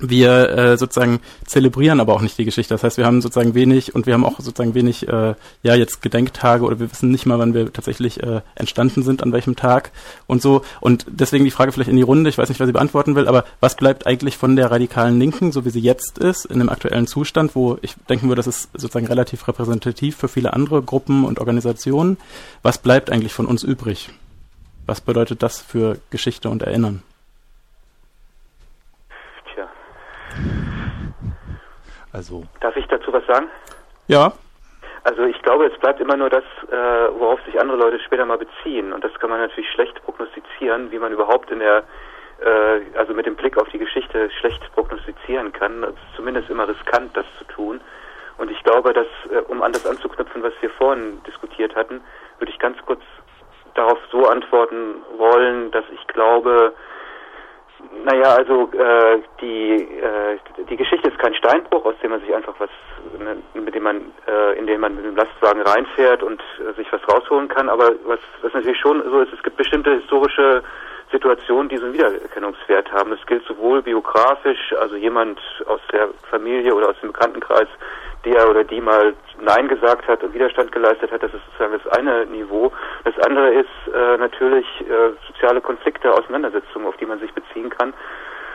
wir äh, sozusagen zelebrieren aber auch nicht die Geschichte. Das heißt, wir haben sozusagen wenig und wir haben auch sozusagen wenig, äh, ja, jetzt Gedenktage oder wir wissen nicht mal, wann wir tatsächlich äh, entstanden sind, an welchem Tag und so. Und deswegen die Frage vielleicht in die Runde, ich weiß nicht, wer sie beantworten will, aber was bleibt eigentlich von der radikalen Linken, so wie sie jetzt ist, in dem aktuellen Zustand, wo ich denken würde, das ist sozusagen relativ repräsentativ für viele andere Gruppen und Organisationen. Was bleibt eigentlich von uns übrig? Was bedeutet das für Geschichte und Erinnern? Also. Darf ich dazu was sagen? Ja. Also ich glaube, es bleibt immer nur das, äh, worauf sich andere Leute später mal beziehen. Und das kann man natürlich schlecht prognostizieren, wie man überhaupt in der, äh, also mit dem Blick auf die Geschichte schlecht prognostizieren kann. Es ist zumindest immer riskant, das zu tun. Und ich glaube, dass, äh, um an das anzuknüpfen, was wir vorhin diskutiert hatten, würde ich ganz kurz darauf so antworten wollen, dass ich glaube, naja, also äh, die äh, die Geschichte ist kein Steinbruch, aus dem man sich einfach was, mit dem man, äh, in den man mit dem Lastwagen reinfährt und äh, sich was rausholen kann. Aber was, was natürlich schon so ist, es gibt bestimmte historische Situationen, die so einen Wiedererkennungswert haben. Das gilt sowohl biografisch, also jemand aus der Familie oder aus dem Bekanntenkreis, der oder die mal Nein gesagt hat und Widerstand geleistet hat, das ist sozusagen das eine Niveau. Das andere ist äh, natürlich äh, soziale Konflikte, Auseinandersetzungen, auf die man sich beziehen kann.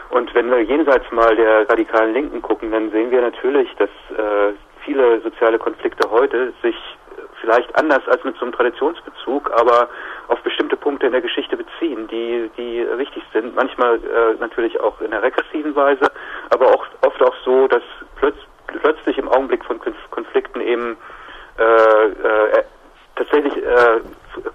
Und wenn wir jenseits mal der radikalen Linken gucken, dann sehen wir natürlich, dass äh, viele soziale Konflikte heute sich vielleicht anders als mit so einem Traditionsbezug, aber auf bestimmte Punkte in der Geschichte beziehen, die, die wichtig sind. Manchmal äh, natürlich auch in einer regressiven Weise, aber auch oft auch so, dass plötzlich plötzlich im Augenblick von Konflikten eben äh, äh, tatsächlich äh,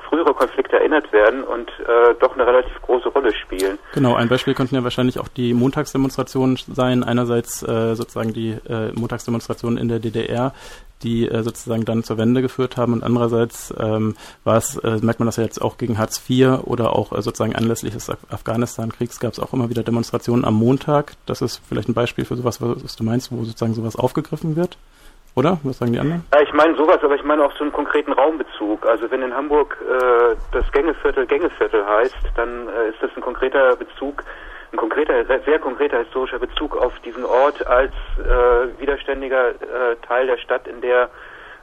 frühere Konflikte erinnert werden und äh, doch eine relativ große Rolle spielen. Genau, ein Beispiel könnten ja wahrscheinlich auch die Montagsdemonstrationen sein. Einerseits äh, sozusagen die äh, Montagsdemonstrationen in der DDR, die äh, sozusagen dann zur Wende geführt haben und andererseits ähm, war es, äh, merkt man das ja jetzt auch gegen Hartz IV oder auch äh, sozusagen anlässlich des Af Afghanistan-Kriegs gab es auch immer wieder Demonstrationen am Montag. Das ist vielleicht ein Beispiel für sowas, was du meinst, wo sozusagen sowas aufgegriffen wird. Oder? Was sagen die anderen? Ja, ich meine sowas, aber ich meine auch so einen konkreten Raumbezug. Also wenn in Hamburg äh, das Gängeviertel Gängeviertel heißt, dann äh, ist das ein konkreter Bezug, ein konkreter, sehr konkreter historischer Bezug auf diesen Ort als äh, widerständiger äh, Teil der Stadt, in der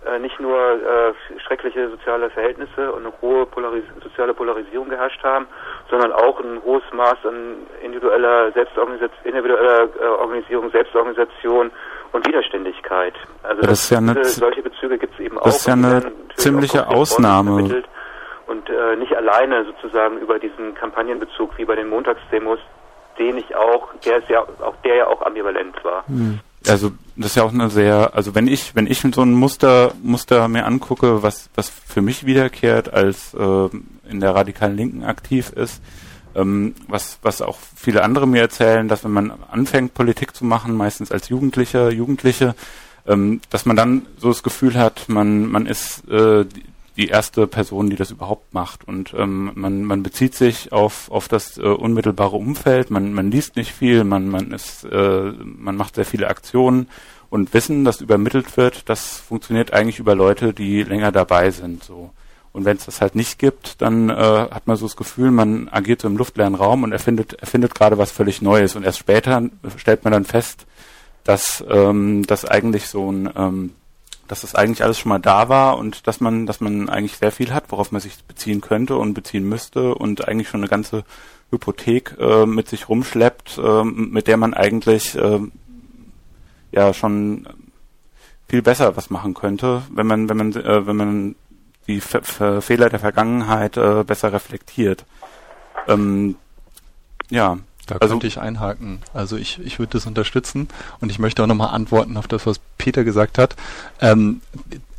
äh, nicht nur äh, schreckliche soziale Verhältnisse und eine hohe Polaris soziale Polarisierung geherrscht haben, sondern auch ein hohes Maß an individueller Selbstorganisation, individueller äh, Organisierung, Selbstorganisation und Widerständigkeit. Also das, ist ja eine, solche Bezüge gibt es eben auch. Das ist ja eine ziemliche Ausnahme. Und äh, nicht alleine sozusagen über diesen Kampagnenbezug wie bei den Montagsdemos, den ich auch, der ist ja auch der ja auch ambivalent war. Hm. Also das ist ja auch eine sehr, also wenn ich, wenn ich so ein Muster, Muster mir angucke, was, was für mich wiederkehrt als äh, in der radikalen Linken aktiv ist, ähm, was, was auch viele andere mir erzählen, dass wenn man anfängt, Politik zu machen, meistens als Jugendlicher, Jugendliche, ähm, dass man dann so das Gefühl hat, man, man ist äh, die erste Person, die das überhaupt macht. Und ähm, man, man bezieht sich auf, auf das äh, unmittelbare Umfeld, man, man liest nicht viel, man, man, ist, äh, man macht sehr viele Aktionen und Wissen, das übermittelt wird, das funktioniert eigentlich über Leute, die länger dabei sind. So. Und wenn es das halt nicht gibt, dann äh, hat man so das Gefühl, man agiert so im luftleeren Raum und erfindet, erfindet gerade was völlig Neues. Und erst später stellt man dann fest, dass ähm, das eigentlich so ein, ähm, dass das eigentlich alles schon mal da war und dass man, dass man eigentlich sehr viel hat, worauf man sich beziehen könnte und beziehen müsste und eigentlich schon eine ganze Hypothek äh, mit sich rumschleppt, äh, mit der man eigentlich äh, ja schon viel besser was machen könnte, wenn man, wenn man, äh, wenn man die F F Fehler der Vergangenheit äh, besser reflektiert. Ähm, ja. Da also, könnte ich einhaken. Also ich, ich würde das unterstützen und ich möchte auch nochmal antworten auf das, was Peter gesagt hat. Ähm,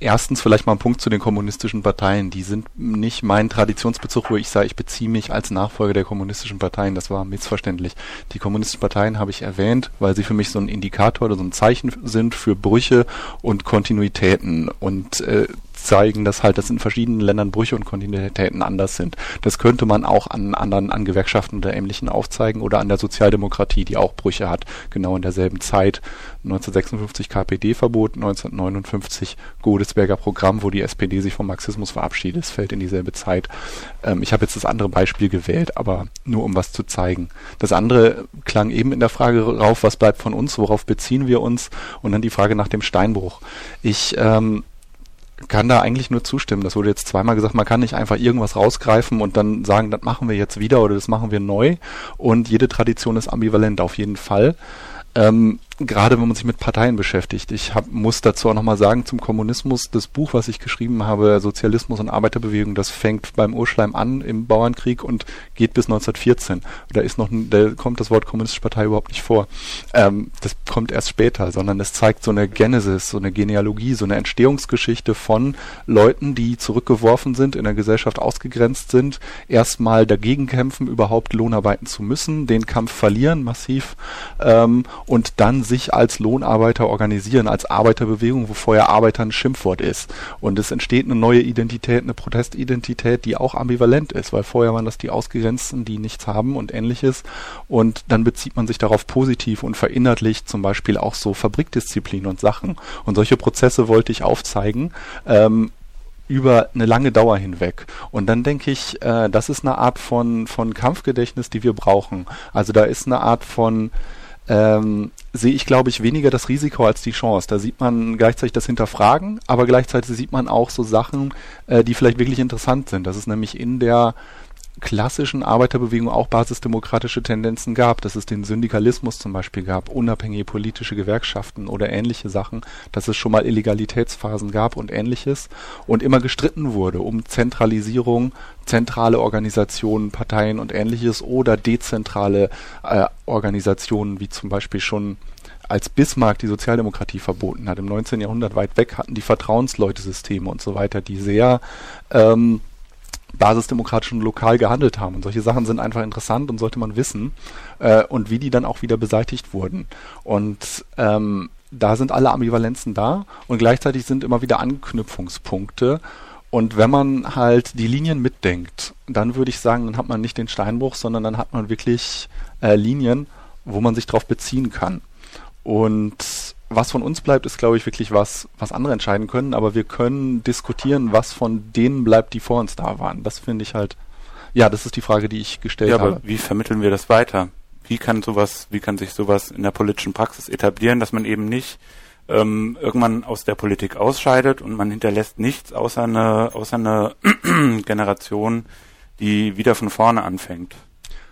erstens vielleicht mal ein Punkt zu den kommunistischen Parteien. Die sind nicht mein Traditionsbezug, wo ich sage, ich beziehe mich als Nachfolger der kommunistischen Parteien. Das war missverständlich. Die kommunistischen Parteien habe ich erwähnt, weil sie für mich so ein Indikator oder so ein Zeichen sind für Brüche und Kontinuitäten. Und äh, zeigen, dass halt das in verschiedenen Ländern Brüche und Kontinuitäten anders sind. Das könnte man auch an anderen, an Gewerkschaften oder ähnlichen aufzeigen oder an der Sozialdemokratie, die auch Brüche hat, genau in derselben Zeit. 1956 KPD-Verbot, 1959 Godesberger Programm, wo die SPD sich vom Marxismus verabschiedet. Es fällt in dieselbe Zeit. Ähm, ich habe jetzt das andere Beispiel gewählt, aber nur um was zu zeigen. Das andere klang eben in der Frage rauf, was bleibt von uns, worauf beziehen wir uns und dann die Frage nach dem Steinbruch. Ich ähm, kann da eigentlich nur zustimmen. Das wurde jetzt zweimal gesagt, man kann nicht einfach irgendwas rausgreifen und dann sagen, das machen wir jetzt wieder oder das machen wir neu. Und jede Tradition ist ambivalent auf jeden Fall. Ähm, gerade wenn man sich mit Parteien beschäftigt. Ich hab, muss dazu auch nochmal sagen, zum Kommunismus, das Buch, was ich geschrieben habe, Sozialismus und Arbeiterbewegung, das fängt beim Urschleim an im Bauernkrieg und geht bis 1914. Da ist noch, da kommt das Wort Kommunistische Partei überhaupt nicht vor. Ähm, das kommt erst später, sondern es zeigt so eine Genesis, so eine Genealogie, so eine Entstehungsgeschichte von Leuten, die zurückgeworfen sind, in der Gesellschaft ausgegrenzt sind, erstmal dagegen kämpfen, überhaupt Lohnarbeiten zu müssen, den Kampf verlieren massiv ähm, und dann sich als Lohnarbeiter organisieren, als Arbeiterbewegung, wo vorher Arbeiter ein Schimpfwort ist. Und es entsteht eine neue Identität, eine Protestidentität, die auch ambivalent ist, weil vorher waren das die Ausgegrenzten, die nichts haben und ähnliches. Und dann bezieht man sich darauf positiv und verinnerlicht zum Beispiel auch so Fabrikdisziplin und Sachen. Und solche Prozesse wollte ich aufzeigen. Ähm, über eine lange Dauer hinweg. Und dann denke ich, äh, das ist eine Art von, von Kampfgedächtnis, die wir brauchen. Also da ist eine Art von ähm, sehe ich, glaube ich, weniger das Risiko als die Chance. Da sieht man gleichzeitig das Hinterfragen, aber gleichzeitig sieht man auch so Sachen, äh, die vielleicht wirklich interessant sind. Das ist nämlich in der klassischen Arbeiterbewegung auch basisdemokratische Tendenzen gab, dass es den Syndikalismus zum Beispiel gab, unabhängige politische Gewerkschaften oder ähnliche Sachen, dass es schon mal Illegalitätsphasen gab und ähnliches und immer gestritten wurde um Zentralisierung, zentrale Organisationen, Parteien und ähnliches oder dezentrale äh, Organisationen wie zum Beispiel schon als Bismarck die Sozialdemokratie verboten hat, im 19. Jahrhundert weit weg, hatten die Vertrauensleute-Systeme und so weiter, die sehr ähm, basisdemokratisch und lokal gehandelt haben. Und solche Sachen sind einfach interessant und sollte man wissen. Äh, und wie die dann auch wieder beseitigt wurden. Und ähm, da sind alle Ambivalenzen da und gleichzeitig sind immer wieder Anknüpfungspunkte. Und wenn man halt die Linien mitdenkt, dann würde ich sagen, dann hat man nicht den Steinbruch, sondern dann hat man wirklich äh, Linien, wo man sich drauf beziehen kann. Und was von uns bleibt, ist, glaube ich, wirklich was, was andere entscheiden können, aber wir können diskutieren, was von denen bleibt, die vor uns da waren. Das finde ich halt, ja, das ist die Frage, die ich gestellt ja, habe. Aber wie vermitteln wir das weiter? Wie kann sowas, wie kann sich sowas in der politischen Praxis etablieren, dass man eben nicht ähm, irgendwann aus der Politik ausscheidet und man hinterlässt nichts außer eine, außer eine [clears throat] Generation, die wieder von vorne anfängt.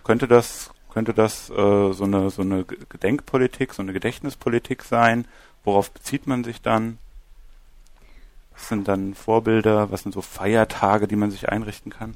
Könnte das könnte das äh, so eine so eine Gedenkpolitik, so eine Gedächtnispolitik sein? Worauf bezieht man sich dann? Was sind dann Vorbilder? Was sind so Feiertage, die man sich einrichten kann?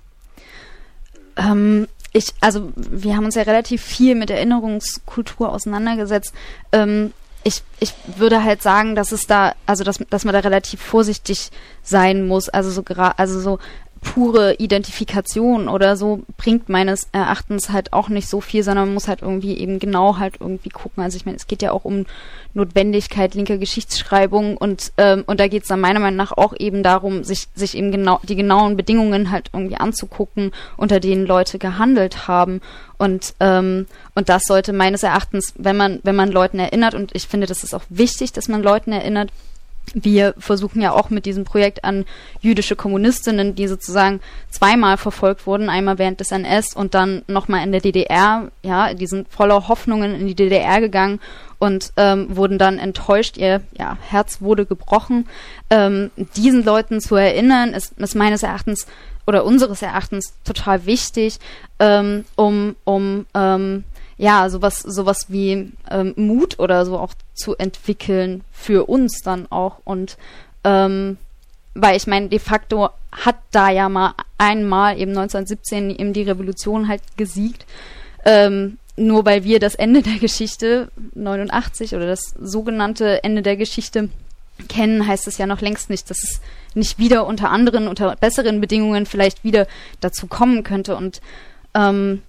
Ähm, ich, also wir haben uns ja relativ viel mit Erinnerungskultur auseinandergesetzt. Ähm, ich, ich würde halt sagen, dass es da, also dass, dass man da relativ vorsichtig sein muss. Also so gerade, also so pure Identifikation oder so bringt meines Erachtens halt auch nicht so viel, sondern man muss halt irgendwie eben genau halt irgendwie gucken. Also ich meine, es geht ja auch um Notwendigkeit linker Geschichtsschreibung und ähm, und da geht es dann meiner Meinung nach auch eben darum, sich sich eben genau die genauen Bedingungen halt irgendwie anzugucken, unter denen Leute gehandelt haben und ähm, und das sollte meines Erachtens, wenn man wenn man Leuten erinnert und ich finde, das ist auch wichtig, dass man Leuten erinnert, wir versuchen ja auch mit diesem Projekt an jüdische Kommunistinnen, die sozusagen zweimal verfolgt wurden, einmal während des NS und dann nochmal in der DDR, ja, die sind voller Hoffnungen in die DDR gegangen und ähm, wurden dann enttäuscht, ihr ja, Herz wurde gebrochen. Ähm, diesen Leuten zu erinnern, ist, ist meines Erachtens oder unseres Erachtens total wichtig, ähm, um, um ähm, ja, sowas, sowas wie ähm, Mut oder so auch zu entwickeln für uns dann auch. Und ähm, weil ich meine, de facto hat da ja mal einmal eben 1917 eben die Revolution halt gesiegt. Ähm, nur weil wir das Ende der Geschichte 89 oder das sogenannte Ende der Geschichte kennen, heißt es ja noch längst nicht, dass es nicht wieder unter anderen, unter besseren Bedingungen vielleicht wieder dazu kommen könnte. Und ähm,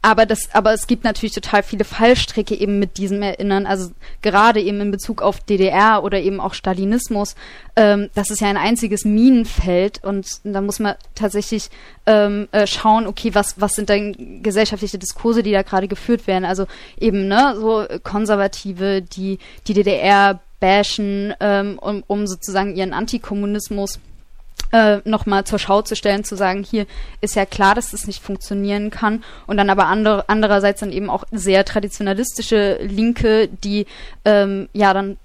aber das, aber es gibt natürlich total viele Fallstricke eben mit diesem Erinnern. Also gerade eben in Bezug auf DDR oder eben auch Stalinismus. Ähm, das ist ja ein einziges Minenfeld und da muss man tatsächlich ähm, äh, schauen, okay, was was sind denn gesellschaftliche Diskurse, die da gerade geführt werden? Also eben ne so Konservative, die die DDR bashen, ähm, um, um sozusagen ihren Antikommunismus äh, nochmal zur Schau zu stellen, zu sagen, hier ist ja klar, dass das nicht funktionieren kann. Und dann aber andere, andererseits dann eben auch sehr traditionalistische Linke, die ähm, ja dann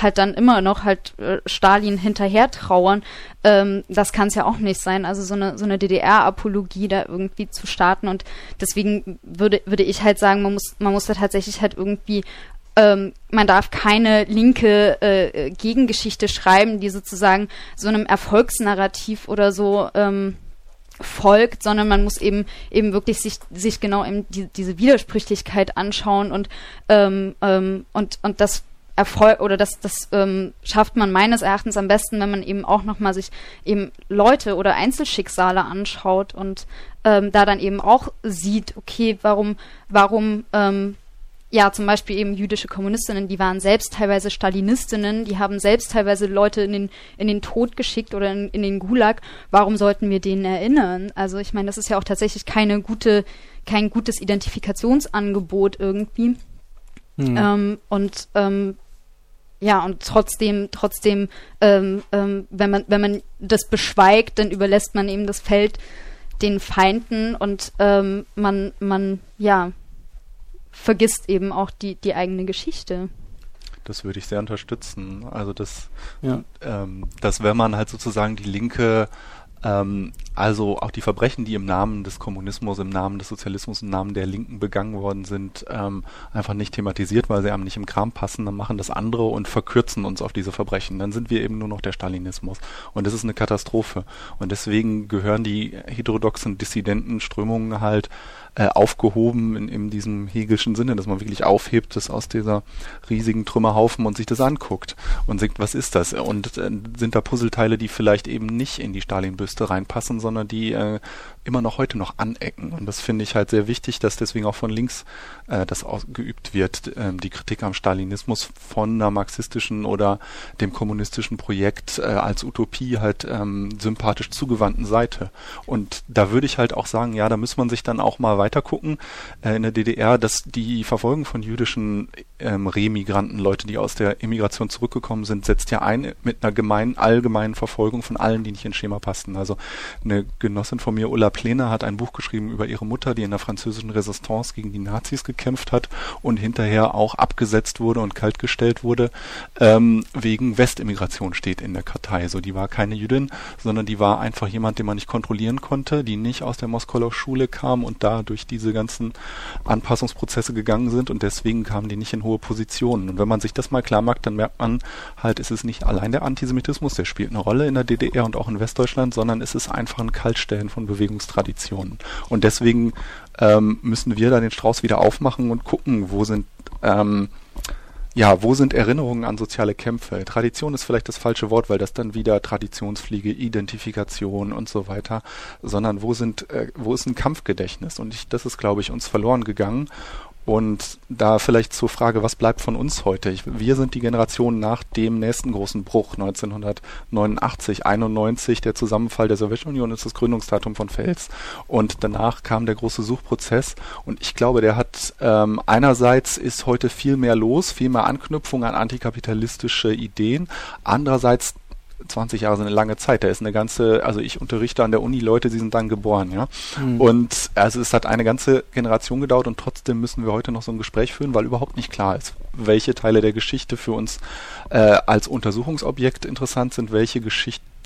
halt dann immer noch halt äh, Stalin hinterher trauern. Ähm, das kann es ja auch nicht sein. Also so eine so eine DDR-Apologie da irgendwie zu starten und deswegen würde würde ich halt sagen, man muss man muss da tatsächlich halt irgendwie ähm, man darf keine linke äh, Gegengeschichte schreiben, die sozusagen so einem Erfolgsnarrativ oder so ähm, folgt, sondern man muss eben eben wirklich sich sich genau eben die, diese Widersprüchlichkeit anschauen und ähm, ähm, und und das Erfolg oder das das ähm, schafft man meines Erachtens am besten, wenn man eben auch noch mal sich eben Leute oder Einzelschicksale anschaut und ähm, da dann eben auch sieht, okay, warum warum ähm, ja, zum Beispiel eben jüdische Kommunistinnen, die waren selbst teilweise Stalinistinnen, die haben selbst teilweise Leute in den, in den Tod geschickt oder in, in den Gulag. Warum sollten wir denen erinnern? Also ich meine, das ist ja auch tatsächlich keine gute, kein gutes Identifikationsangebot irgendwie. Hm. Ähm, und ähm, ja, und trotzdem, trotzdem, ähm, ähm, wenn man, wenn man das beschweigt, dann überlässt man eben das Feld den Feinden und ähm, man, man, ja, vergisst eben auch die, die eigene Geschichte. Das würde ich sehr unterstützen. Also dass, ja. ähm, dass wenn man halt sozusagen die Linke ähm, Also auch die Verbrechen, die im Namen des Kommunismus, im Namen des Sozialismus, im Namen der Linken begangen worden sind, ähm, einfach nicht thematisiert, weil sie einem nicht im Kram passen. Dann machen das andere und verkürzen uns auf diese Verbrechen. Dann sind wir eben nur noch der Stalinismus. Und das ist eine Katastrophe. Und deswegen gehören die heterodoxen Dissidentenströmungen halt äh, aufgehoben in, in diesem Hegelschen Sinne, dass man wirklich aufhebt, das aus dieser riesigen Trümmerhaufen und sich das anguckt und sagt, was ist das? Und äh, sind da Puzzleteile, die vielleicht eben nicht in die Stalin-Büste reinpassen, sondern die äh, immer noch heute noch anecken. Und das finde ich halt sehr wichtig, dass deswegen auch von links äh, das ausgeübt wird, äh, die Kritik am Stalinismus von einer marxistischen oder dem kommunistischen Projekt äh, als Utopie halt ähm, sympathisch zugewandten Seite. Und da würde ich halt auch sagen, ja, da muss man sich dann auch mal weiter gucken äh, in der DDR, dass die Verfolgung von jüdischen ähm, Remigranten, Leute, die aus der Immigration zurückgekommen sind, setzt ja ein mit einer gemeinen, allgemeinen Verfolgung von allen, die nicht ins Schema passten. Also eine Genossin von mir, Ulla Plena, hat ein Buch geschrieben über ihre Mutter, die in der französischen Resistance gegen die Nazis gekämpft hat und hinterher auch abgesetzt wurde und kaltgestellt wurde, ähm, wegen Westimmigration steht in der Kartei. So, die war keine Jüdin, sondern die war einfach jemand, den man nicht kontrollieren konnte, die nicht aus der Moskauer Schule kam und da durch diese ganzen Anpassungsprozesse gegangen sind und deswegen kamen die nicht in hohe Positionen. Und wenn man sich das mal klar macht, dann merkt man halt, es ist nicht allein der Antisemitismus, der spielt eine Rolle in der DDR und auch in Westdeutschland, sondern es ist einfach ein Kaltstellen von Bewegungstraditionen. Und deswegen ähm, müssen wir da den Strauß wieder aufmachen und gucken, wo sind ähm, ja, wo sind Erinnerungen an soziale Kämpfe? Tradition ist vielleicht das falsche Wort, weil das dann wieder Traditionsfliege, Identifikation und so weiter, sondern wo sind, äh, wo ist ein Kampfgedächtnis? Und ich, das ist, glaube ich, uns verloren gegangen. Und da vielleicht zur Frage, was bleibt von uns heute? Ich, wir sind die Generation nach dem nächsten großen Bruch 1989, 91, der Zusammenfall der Sowjetunion ist das Gründungsdatum von Fels. Und danach kam der große Suchprozess. Und ich glaube, der hat ähm, einerseits ist heute viel mehr los, viel mehr Anknüpfung an antikapitalistische Ideen. Andererseits 20 Jahre sind eine lange Zeit. Da ist eine ganze, also ich unterrichte an der Uni Leute, die sind dann geboren, ja. Mhm. Und also es hat eine ganze Generation gedauert und trotzdem müssen wir heute noch so ein Gespräch führen, weil überhaupt nicht klar ist, welche Teile der Geschichte für uns äh, als Untersuchungsobjekt interessant sind, welche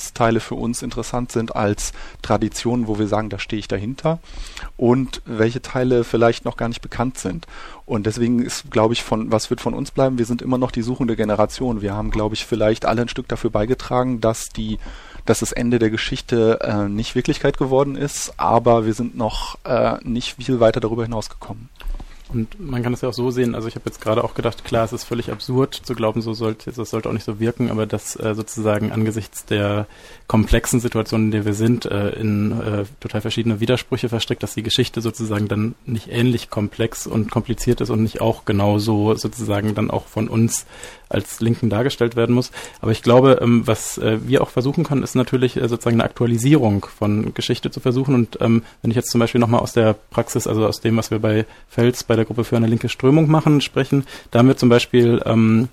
Geschichtsteile für uns interessant sind als Traditionen, wo wir sagen, da stehe ich dahinter und welche Teile vielleicht noch gar nicht bekannt sind. Und deswegen ist, glaube ich, von was wird von uns bleiben? Wir sind immer noch die suchende Generation. Wir haben, glaube ich, vielleicht alle ein Stück dafür beigetragen, dass die dass das Ende der Geschichte äh, nicht Wirklichkeit geworden ist, aber wir sind noch äh, nicht viel weiter darüber hinausgekommen. Und man kann es ja auch so sehen, also ich habe jetzt gerade auch gedacht, klar, es ist völlig absurd zu glauben, so sollte, das sollte auch nicht so wirken, aber dass äh, sozusagen angesichts der komplexen Situation, in der wir sind, äh, in äh, total verschiedene Widersprüche verstrickt, dass die Geschichte sozusagen dann nicht ähnlich komplex und kompliziert ist und nicht auch genauso sozusagen dann auch von uns als Linken dargestellt werden muss. Aber ich glaube, ähm, was äh, wir auch versuchen können, ist natürlich äh, sozusagen eine Aktualisierung von Geschichte zu versuchen. Und ähm, wenn ich jetzt zum Beispiel nochmal aus der Praxis, also aus dem, was wir bei Fels bei der Gruppe für eine linke Strömung machen, sprechen, da haben wir zum Beispiel ähm,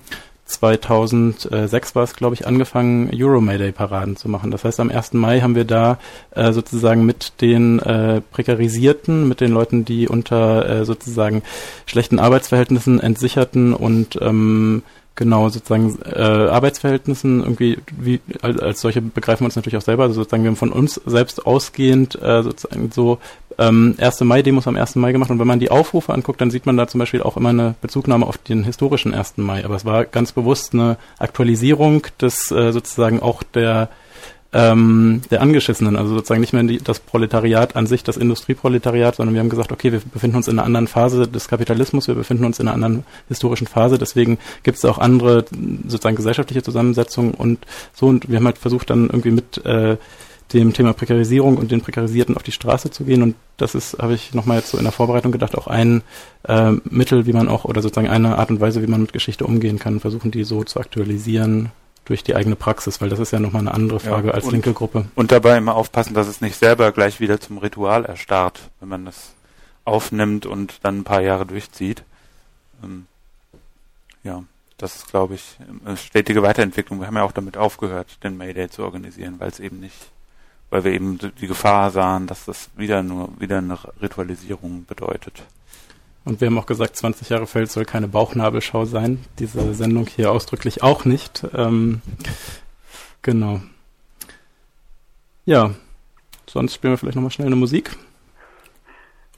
2006 war es, glaube ich, angefangen, Euro Mayday Paraden zu machen. Das heißt, am 1. Mai haben wir da äh, sozusagen mit den äh, Prekarisierten, mit den Leuten, die unter äh, sozusagen schlechten Arbeitsverhältnissen entsicherten und ähm, genau sozusagen äh, Arbeitsverhältnissen irgendwie wie als, als solche begreifen wir uns natürlich auch selber, also sozusagen wir haben von uns selbst ausgehend äh, sozusagen so ähm, 1. Mai-Demos am 1. Mai gemacht und wenn man die Aufrufe anguckt, dann sieht man da zum Beispiel auch immer eine Bezugnahme auf den historischen 1. Mai. Aber es war ganz bewusst eine Aktualisierung des äh, sozusagen auch der ähm, der Angeschissenen, also sozusagen nicht mehr die, das Proletariat an sich, das Industrieproletariat, sondern wir haben gesagt, okay, wir befinden uns in einer anderen Phase des Kapitalismus, wir befinden uns in einer anderen historischen Phase, deswegen gibt es auch andere sozusagen gesellschaftliche Zusammensetzungen und so und wir haben halt versucht dann irgendwie mit äh, dem Thema Prekarisierung und den Prekarisierten auf die Straße zu gehen. Und das ist, habe ich nochmal jetzt so in der Vorbereitung gedacht, auch ein äh, Mittel, wie man auch, oder sozusagen eine Art und Weise, wie man mit Geschichte umgehen kann, versuchen die so zu aktualisieren durch die eigene Praxis, weil das ist ja nochmal eine andere Frage ja, als und, linke Gruppe. Und dabei immer aufpassen, dass es nicht selber gleich wieder zum Ritual erstarrt, wenn man das aufnimmt und dann ein paar Jahre durchzieht. Ähm, ja das ist, glaube ich, eine stetige Weiterentwicklung. Wir haben ja auch damit aufgehört, den Mayday zu organisieren, weil es eben nicht weil wir eben die Gefahr sahen, dass das wieder nur wieder eine Ritualisierung bedeutet. Und wir haben auch gesagt, 20 Jahre Feld soll keine Bauchnabelschau sein. Diese Sendung hier ausdrücklich auch nicht. Ähm, genau. Ja, Sonst spielen wir vielleicht nochmal schnell eine Musik.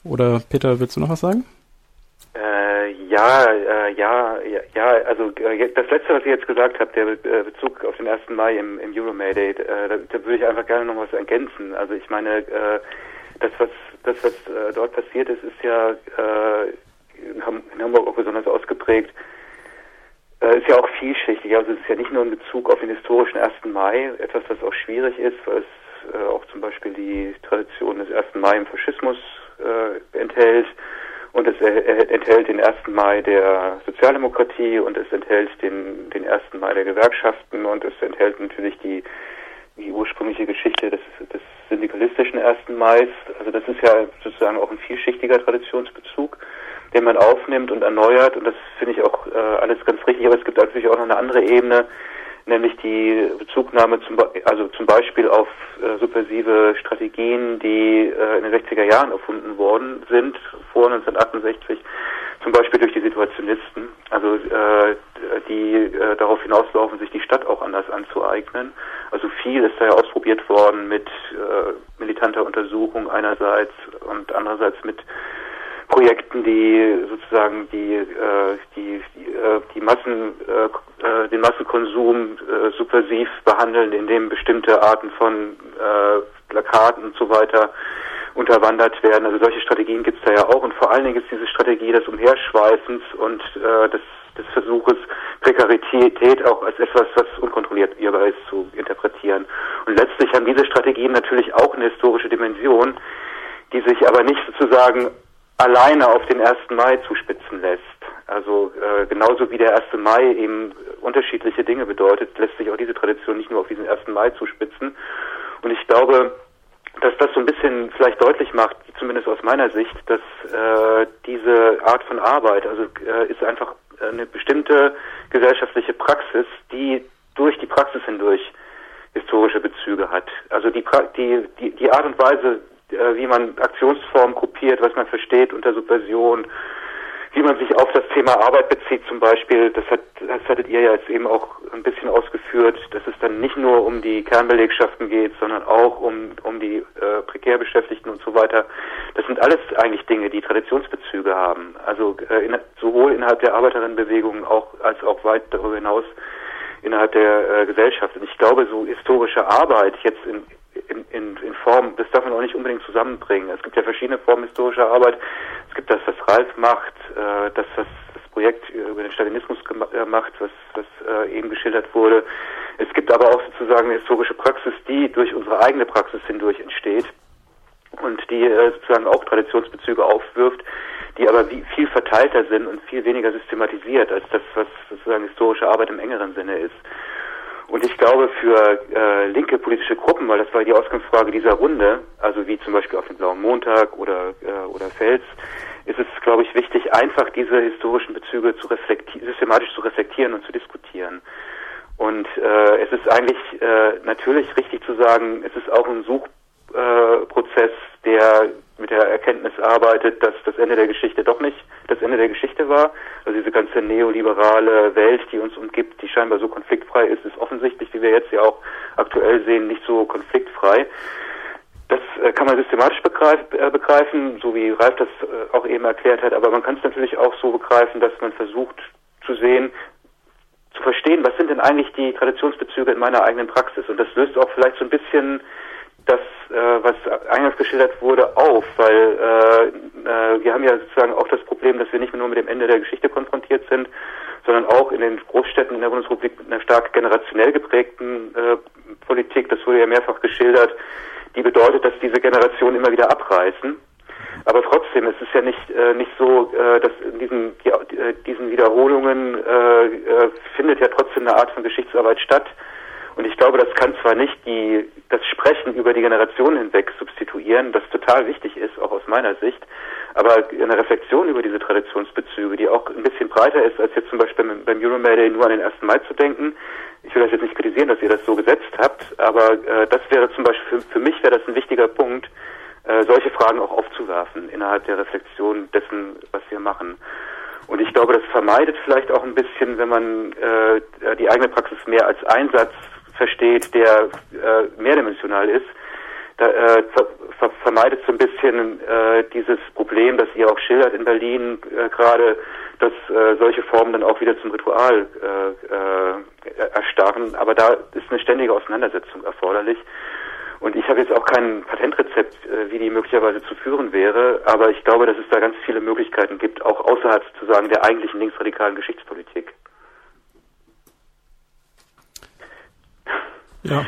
Oder Peter, willst du noch was sagen? Äh, ja, äh, ja, ja, also äh, das letzte, was ihr jetzt gesagt habt, der Be äh, Bezug auf den 1. Mai im, im Euromayday, äh, da, da würde ich einfach gerne noch was ergänzen. Also ich meine, äh, das, was das, was äh, dort passiert ist, ist ja in, in Hamburg auch besonders ausgeprägt. Ist ja auch vielschichtig. Also es ist ja nicht nur in Bezug auf den historischen 1. Mai, etwas, was auch schwierig ist, weil es äh, auch zum Beispiel die Tradition des 1. Mai im Faschismus äh, enthält und es enthält den 1. Mai der Sozialdemokratie und es enthält den, den 1. Mai der Gewerkschaften und es enthält natürlich die, die ursprüngliche Geschichte des, des syndikalistischen 1. Mais. Also das ist ja sozusagen auch ein vielschichtiger Traditionsbezug, den man aufnimmt und erneuert und das finde ich auch äh, alles ganz richtig, aber es gibt natürlich auch noch eine andere Ebene, nämlich die Bezugnahme zum, also zum Beispiel auf äh, subversive Strategien, die äh, in den 60er Jahren erfunden worden sind, vor 1968, zum Beispiel durch die Situationisten, also äh, die äh, darauf hinauslaufen, sich die Stadt auch anders anzueignen. Also viel ist da ja ausprobiert worden mit äh, militanter Untersuchung einerseits und andererseits mit Projekten, die sozusagen die äh, die die, äh, die Massen äh, äh, den Massenkonsum äh, subversiv behandeln, indem bestimmte Arten von äh, Plakaten und so weiter unterwandert werden. Also solche Strategien gibt es da ja auch und vor allen Dingen ist diese Strategie des Umherschweifens und äh, des, des Versuches, Prekarität auch als etwas, was unkontrolliert ist, zu interpretieren. Und letztlich haben diese Strategien natürlich auch eine historische Dimension, die sich aber nicht sozusagen alleine auf den 1. Mai zuspitzen lässt. Also äh, genauso wie der 1. Mai eben unterschiedliche Dinge bedeutet, lässt sich auch diese Tradition nicht nur auf diesen 1. Mai zuspitzen. Und ich glaube, dass das so ein bisschen vielleicht deutlich macht, zumindest aus meiner Sicht, dass äh, diese Art von Arbeit, also äh, ist einfach eine bestimmte gesellschaftliche Praxis, die durch die Praxis hindurch historische Bezüge hat. Also die, die, die, die Art und Weise, äh, wie man Aktionsformen kopiert, was man versteht unter Subversion, wie man sich auf das Thema Arbeit bezieht zum Beispiel, das, hat, das hattet ihr ja jetzt eben auch ein bisschen ausgeführt, dass es dann nicht nur um die Kernbelegschaften geht, sondern auch um, um die äh, prekär Beschäftigten und so weiter. Das sind alles eigentlich Dinge, die Traditionsbezüge haben. Also äh, in, sowohl innerhalb der Arbeiterinnenbewegung auch, als auch weit darüber hinaus innerhalb der äh, Gesellschaft. Und ich glaube, so historische Arbeit jetzt in, in, in, in Form, das darf man auch nicht unbedingt zusammenbringen. Es gibt ja verschiedene Formen historischer Arbeit. Es gibt das, was Ralf macht, äh, das, was das Projekt über den Stalinismus äh, macht, was, was äh, eben geschildert wurde. Es gibt aber auch sozusagen eine historische Praxis, die durch unsere eigene Praxis hindurch entsteht und die äh, sozusagen auch Traditionsbezüge aufwirft, die aber viel verteilter sind und viel weniger systematisiert als das, was sozusagen historische Arbeit im engeren Sinne ist. Und ich glaube, für äh, linke politische Gruppen, weil das war die Ausgangsfrage dieser Runde, also wie zum Beispiel auf dem Blauen Montag oder, äh, oder Fels, ist es, glaube ich, wichtig, einfach diese historischen Bezüge zu reflektieren, systematisch zu reflektieren und zu diskutieren. Und äh, es ist eigentlich äh, natürlich richtig zu sagen, es ist auch ein Suchprozess, äh, der mit der Erkenntnis arbeitet, dass das Ende der Geschichte doch nicht das Ende der Geschichte war. Also diese ganze neoliberale Welt, die uns umgibt, die scheinbar so konfliktfrei ist, ist offensichtlich, wie wir jetzt ja auch aktuell sehen, nicht so konfliktfrei. Das äh, kann man systematisch äh, begreifen, so wie Ralf das äh, auch eben erklärt hat, aber man kann es natürlich auch so begreifen, dass man versucht zu sehen, zu verstehen, was sind denn eigentlich die Traditionsbezüge in meiner eigenen Praxis. Und das löst auch vielleicht so ein bisschen das, äh, was eingangs geschildert wurde, auf, weil äh, äh, wir haben ja sozusagen auch das Problem, dass wir nicht nur mit dem Ende der Geschichte konfrontiert sind, sondern auch in den Großstädten in der Bundesrepublik mit einer stark generationell geprägten äh, Politik, das wurde ja mehrfach geschildert, die bedeutet, dass diese Generationen immer wieder abreißen. Aber trotzdem, es ist ja nicht äh, nicht so, äh, dass in diesen ja, äh, diesen Wiederholungen äh, äh, findet ja trotzdem eine Art von Geschichtsarbeit statt, und ich glaube, das kann zwar nicht die, das Sprechen über die Generationen hinweg substituieren, das total wichtig ist, auch aus meiner Sicht, aber eine Reflexion über diese Traditionsbezüge, die auch ein bisschen breiter ist, als jetzt zum Beispiel beim Euromayday nur an den 1. Mai zu denken. Ich will das jetzt nicht kritisieren, dass ihr das so gesetzt habt, aber äh, das wäre zum Beispiel, für, für mich wäre das ein wichtiger Punkt, äh, solche Fragen auch aufzuwerfen innerhalb der Reflexion dessen, was wir machen. Und ich glaube, das vermeidet vielleicht auch ein bisschen, wenn man äh, die eigene Praxis mehr als Einsatz versteht, der äh, mehrdimensional ist, da, äh, ver vermeidet so ein bisschen äh, dieses Problem, das ihr auch schildert in Berlin äh, gerade, dass äh, solche Formen dann auch wieder zum Ritual äh, äh, erstarren. Aber da ist eine ständige Auseinandersetzung erforderlich. Und ich habe jetzt auch kein Patentrezept, äh, wie die möglicherweise zu führen wäre, aber ich glaube, dass es da ganz viele Möglichkeiten gibt, auch außerhalb sozusagen der eigentlichen linksradikalen Geschichtspolitik. Ja.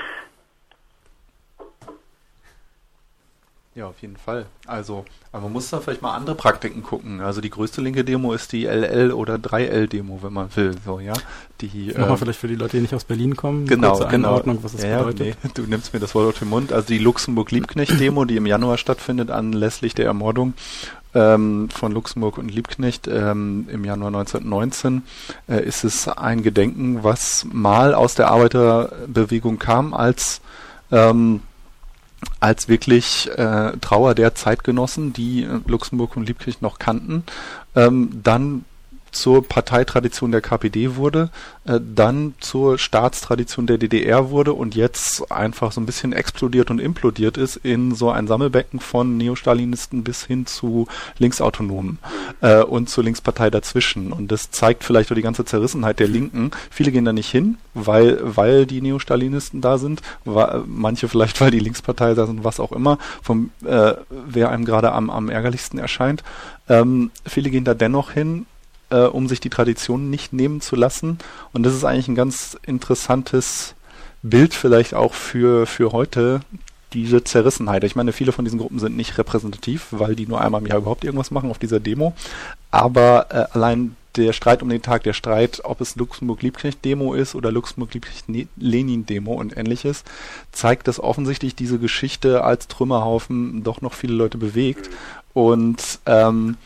Ja, auf jeden Fall. Also, aber man muss da vielleicht mal andere Praktiken gucken. Also die größte linke Demo ist die LL oder 3L-Demo, wenn man will. So, ja. Die, Nochmal ähm, vielleicht für die Leute, die nicht aus Berlin kommen. Genau, kurze genau. Einordnung, was das ja, bedeutet. Nee, du nimmst mir das Wort auf den Mund. Also die Luxemburg-Liebknecht-Demo, die im Januar stattfindet, anlässlich der Ermordung ähm, von Luxemburg und Liebknecht ähm, im Januar 1919, äh, ist es ein Gedenken, was mal aus der Arbeiterbewegung kam als ähm, als wirklich äh, Trauer der Zeitgenossen, die Luxemburg und Liebknecht noch kannten, ähm, dann zur Parteitradition der KPD wurde, äh, dann zur Staatstradition der DDR wurde und jetzt einfach so ein bisschen explodiert und implodiert ist in so ein Sammelbecken von Neostalinisten bis hin zu Linksautonomen äh, und zur Linkspartei dazwischen. Und das zeigt vielleicht auch die ganze Zerrissenheit der Linken. Viele gehen da nicht hin, weil, weil die Neostalinisten da sind, manche vielleicht, weil die Linkspartei da sind, was auch immer, vom, äh, wer einem gerade am, am ärgerlichsten erscheint. Ähm, viele gehen da dennoch hin, äh, um sich die Tradition nicht nehmen zu lassen. Und das ist eigentlich ein ganz interessantes Bild vielleicht auch für, für heute, diese Zerrissenheit. Ich meine, viele von diesen Gruppen sind nicht repräsentativ, weil die nur einmal im Jahr überhaupt irgendwas machen auf dieser Demo. Aber äh, allein der Streit um den Tag, der Streit, ob es Luxemburg-Liebknecht-Demo ist oder Luxemburg-Liebknecht-Lenin-Demo und ähnliches, zeigt, dass offensichtlich diese Geschichte als Trümmerhaufen doch noch viele Leute bewegt. Und ähm,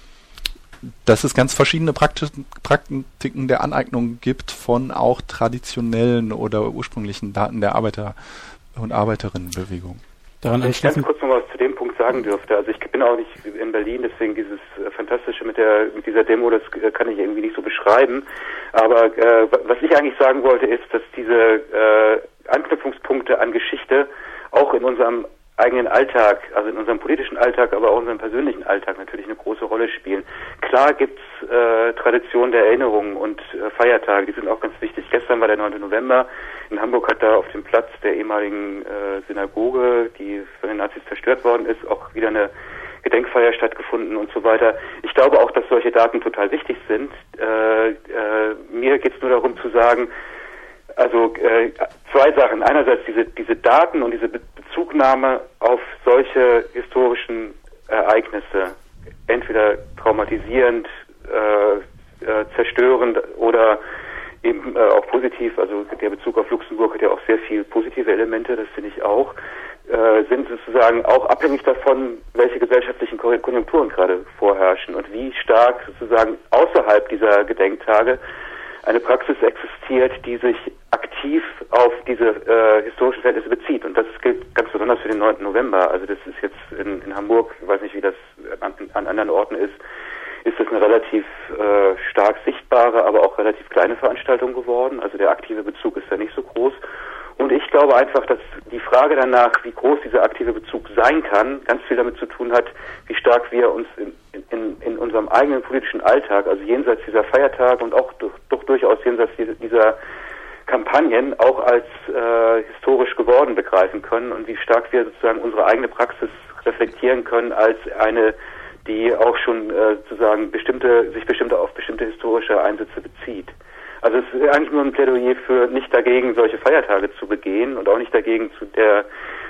dass es ganz verschiedene Praktiken der Aneignung gibt von auch traditionellen oder ursprünglichen Daten der Arbeiter- und Arbeiterinnenbewegung. Daran ich ganz kurz noch was zu dem Punkt sagen dürfte. Also ich bin auch nicht in Berlin, deswegen dieses äh, Fantastische mit der mit dieser Demo, das äh, kann ich irgendwie nicht so beschreiben. Aber äh, was ich eigentlich sagen wollte, ist, dass diese äh, Anknüpfungspunkte an Geschichte auch in unserem eigenen Alltag, also in unserem politischen Alltag, aber auch in unserem persönlichen Alltag natürlich eine große Rolle spielen. Klar gibt's äh, Traditionen der Erinnerungen und äh, Feiertage, die sind auch ganz wichtig. Gestern war der 9. November. In Hamburg hat da auf dem Platz der ehemaligen äh, Synagoge, die von den Nazis zerstört worden ist, auch wieder eine Gedenkfeier stattgefunden und so weiter. Ich glaube auch, dass solche Daten total wichtig sind. Äh, äh, mir geht's nur darum zu sagen, also äh, zwei Sachen. Einerseits diese, diese Daten und diese Bezugnahme auf solche historischen Ereignisse, entweder traumatisierend, äh, äh, zerstörend oder eben äh, auch positiv. Also der Bezug auf Luxemburg hat ja auch sehr viel positive Elemente, das finde ich auch. Äh, sind sozusagen auch abhängig davon, welche gesellschaftlichen Konjunkturen gerade vorherrschen und wie stark sozusagen außerhalb dieser Gedenktage eine Praxis existiert, die sich aktiv auf diese äh, historischen Verhältnisse bezieht. Und das gilt ganz besonders für den 9. November. Also das ist jetzt in, in Hamburg, ich weiß nicht, wie das an, an anderen Orten ist, ist das eine relativ äh, stark sichtbare, aber auch relativ kleine Veranstaltung geworden. Also der aktive Bezug ist da nicht so groß. Und ich glaube einfach, dass die Frage danach, wie groß dieser aktive Bezug sein kann, ganz viel damit zu tun hat, wie stark wir uns in, in, in unserem eigenen politischen Alltag, also jenseits dieser Feiertage und auch doch, doch durchaus jenseits dieser Kampagnen auch als äh, historisch geworden begreifen können und wie stark wir sozusagen unsere eigene Praxis reflektieren können als eine, die auch schon äh, sozusagen bestimmte, sich bestimmte auf bestimmte historische Einsätze bezieht. Also es ist eigentlich nur ein Plädoyer für nicht dagegen, solche Feiertage zu begehen und auch nicht dagegen, zu der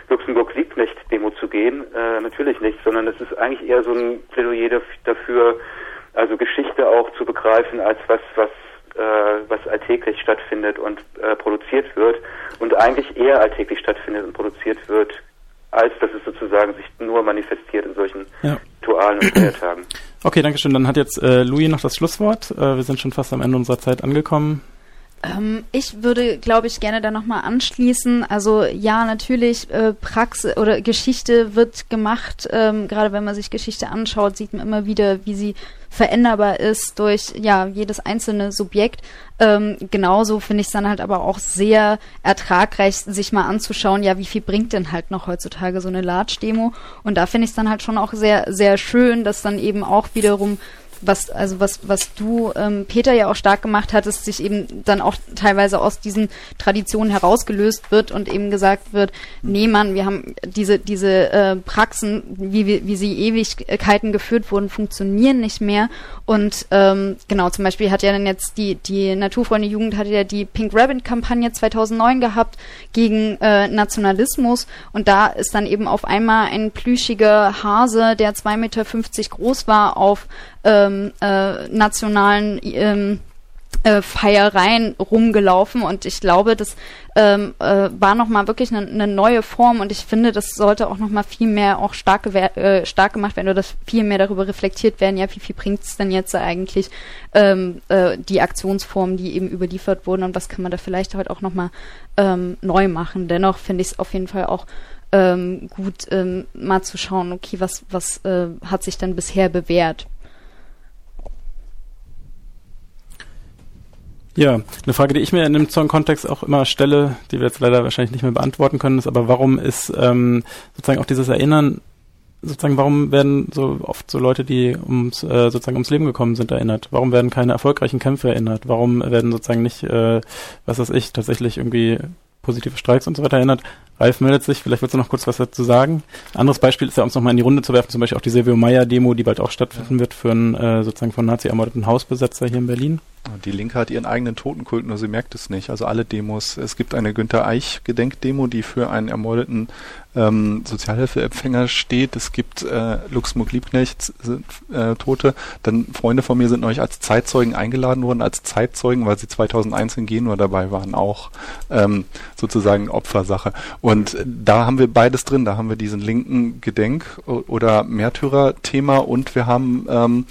Luxemburg-Liebknecht-Demo zu gehen. Äh, natürlich nicht, sondern es ist eigentlich eher so ein Plädoyer dafür, also Geschichte auch zu begreifen als was, was äh, was alltäglich stattfindet und äh, produziert wird und eigentlich eher alltäglich stattfindet und produziert wird, als dass es sozusagen sich nur manifestiert in solchen ja. Ritualen und Feiertagen. Okay, danke schön. Dann hat jetzt äh, Louis noch das Schlusswort. Äh, wir sind schon fast am Ende unserer Zeit angekommen. Ähm, ich würde, glaube ich, gerne da nochmal anschließen. Also ja, natürlich, äh, Praxis oder Geschichte wird gemacht. Ähm, gerade wenn man sich Geschichte anschaut, sieht man immer wieder, wie sie veränderbar ist durch ja jedes einzelne Subjekt. Ähm, genauso finde ich es dann halt aber auch sehr ertragreich, sich mal anzuschauen, ja, wie viel bringt denn halt noch heutzutage so eine Large-Demo? Und da finde ich es dann halt schon auch sehr, sehr schön, dass dann eben auch wiederum was, also was, was du, ähm, Peter, ja auch stark gemacht hattest, sich eben dann auch teilweise aus diesen Traditionen herausgelöst wird und eben gesagt wird, mhm. nee, Mann, wir haben diese, diese äh, Praxen, wie, wie, sie Ewigkeiten geführt wurden, funktionieren nicht mehr. Und ähm, genau, zum Beispiel hat ja dann jetzt die, die Naturfreunde Jugend hatte ja die Pink Rabbit Kampagne 2009 gehabt gegen äh, Nationalismus und da ist dann eben auf einmal ein plüschiger Hase, der 2,50 Meter groß war, auf ähm, äh, nationalen ähm, äh, Feiereien rumgelaufen und ich glaube, das ähm, äh, war nochmal wirklich eine, eine neue Form und ich finde, das sollte auch nochmal viel mehr auch stark, äh, stark gemacht werden oder das viel mehr darüber reflektiert werden, ja, wie viel bringt es denn jetzt eigentlich ähm, äh, die Aktionsformen, die eben überliefert wurden und was kann man da vielleicht heute auch nochmal ähm, neu machen. Dennoch finde ich es auf jeden Fall auch ähm, gut, ähm, mal zu schauen, okay, was, was äh, hat sich dann bisher bewährt. Ja, eine Frage, die ich mir in dem Song-Kontext auch immer stelle, die wir jetzt leider wahrscheinlich nicht mehr beantworten können, ist aber, warum ist ähm, sozusagen auch dieses Erinnern, sozusagen, warum werden so oft so Leute, die ums, äh, sozusagen ums Leben gekommen sind, erinnert? Warum werden keine erfolgreichen Kämpfe erinnert? Warum werden sozusagen nicht, äh, was weiß ich, tatsächlich irgendwie positive Streiks und so weiter erinnert? Ralf meldet sich, vielleicht willst du noch kurz was dazu sagen. Anderes Beispiel ist ja, um es nochmal in die Runde zu werfen, zum Beispiel auch die Silvio Meyer-Demo, die bald auch stattfinden wird für einen äh, sozusagen von Nazi ermordeten Hausbesetzer hier in Berlin. Die Linke hat ihren eigenen Totenkult, nur sie merkt es nicht. Also alle Demos. Es gibt eine Günter Eich Gedenkdemo, die für einen ermordeten ähm, Sozialhilfeempfänger steht. Es gibt äh, Luxemburg Liebknecht sind äh, Tote. Dann Freunde von mir sind neulich als Zeitzeugen eingeladen worden, als Zeitzeugen, weil sie 2001 in Genua dabei waren, auch ähm, sozusagen Opfersache. Und da haben wir beides drin. Da haben wir diesen linken Gedenk- oder Märtyrer-Thema und wir haben ähm,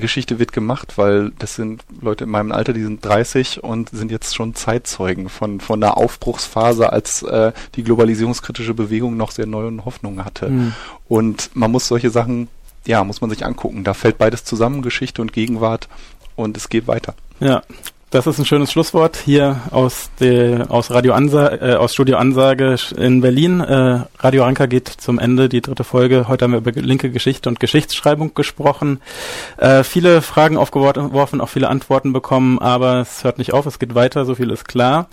Geschichte wird gemacht, weil das sind Leute in meinem Alter, die sind 30 und sind jetzt schon Zeitzeugen von, von einer Aufbruchsphase, als äh, die globalisierungskritische Bewegung noch sehr neue Hoffnungen hatte. Mhm. Und man muss solche Sachen, ja, muss man sich angucken. Da fällt beides zusammen, Geschichte und Gegenwart und es geht weiter. Ja, das ist ein schönes Schlusswort hier aus, der, aus, Radio Ansa äh, aus Studio Ansage in Berlin. Äh, Radio Anker geht zum Ende, die dritte Folge. Heute haben wir über linke Geschichte und Geschichtsschreibung gesprochen. Äh, viele Fragen aufgeworfen, auch viele Antworten bekommen, aber es hört nicht auf, es geht weiter, so viel ist klar.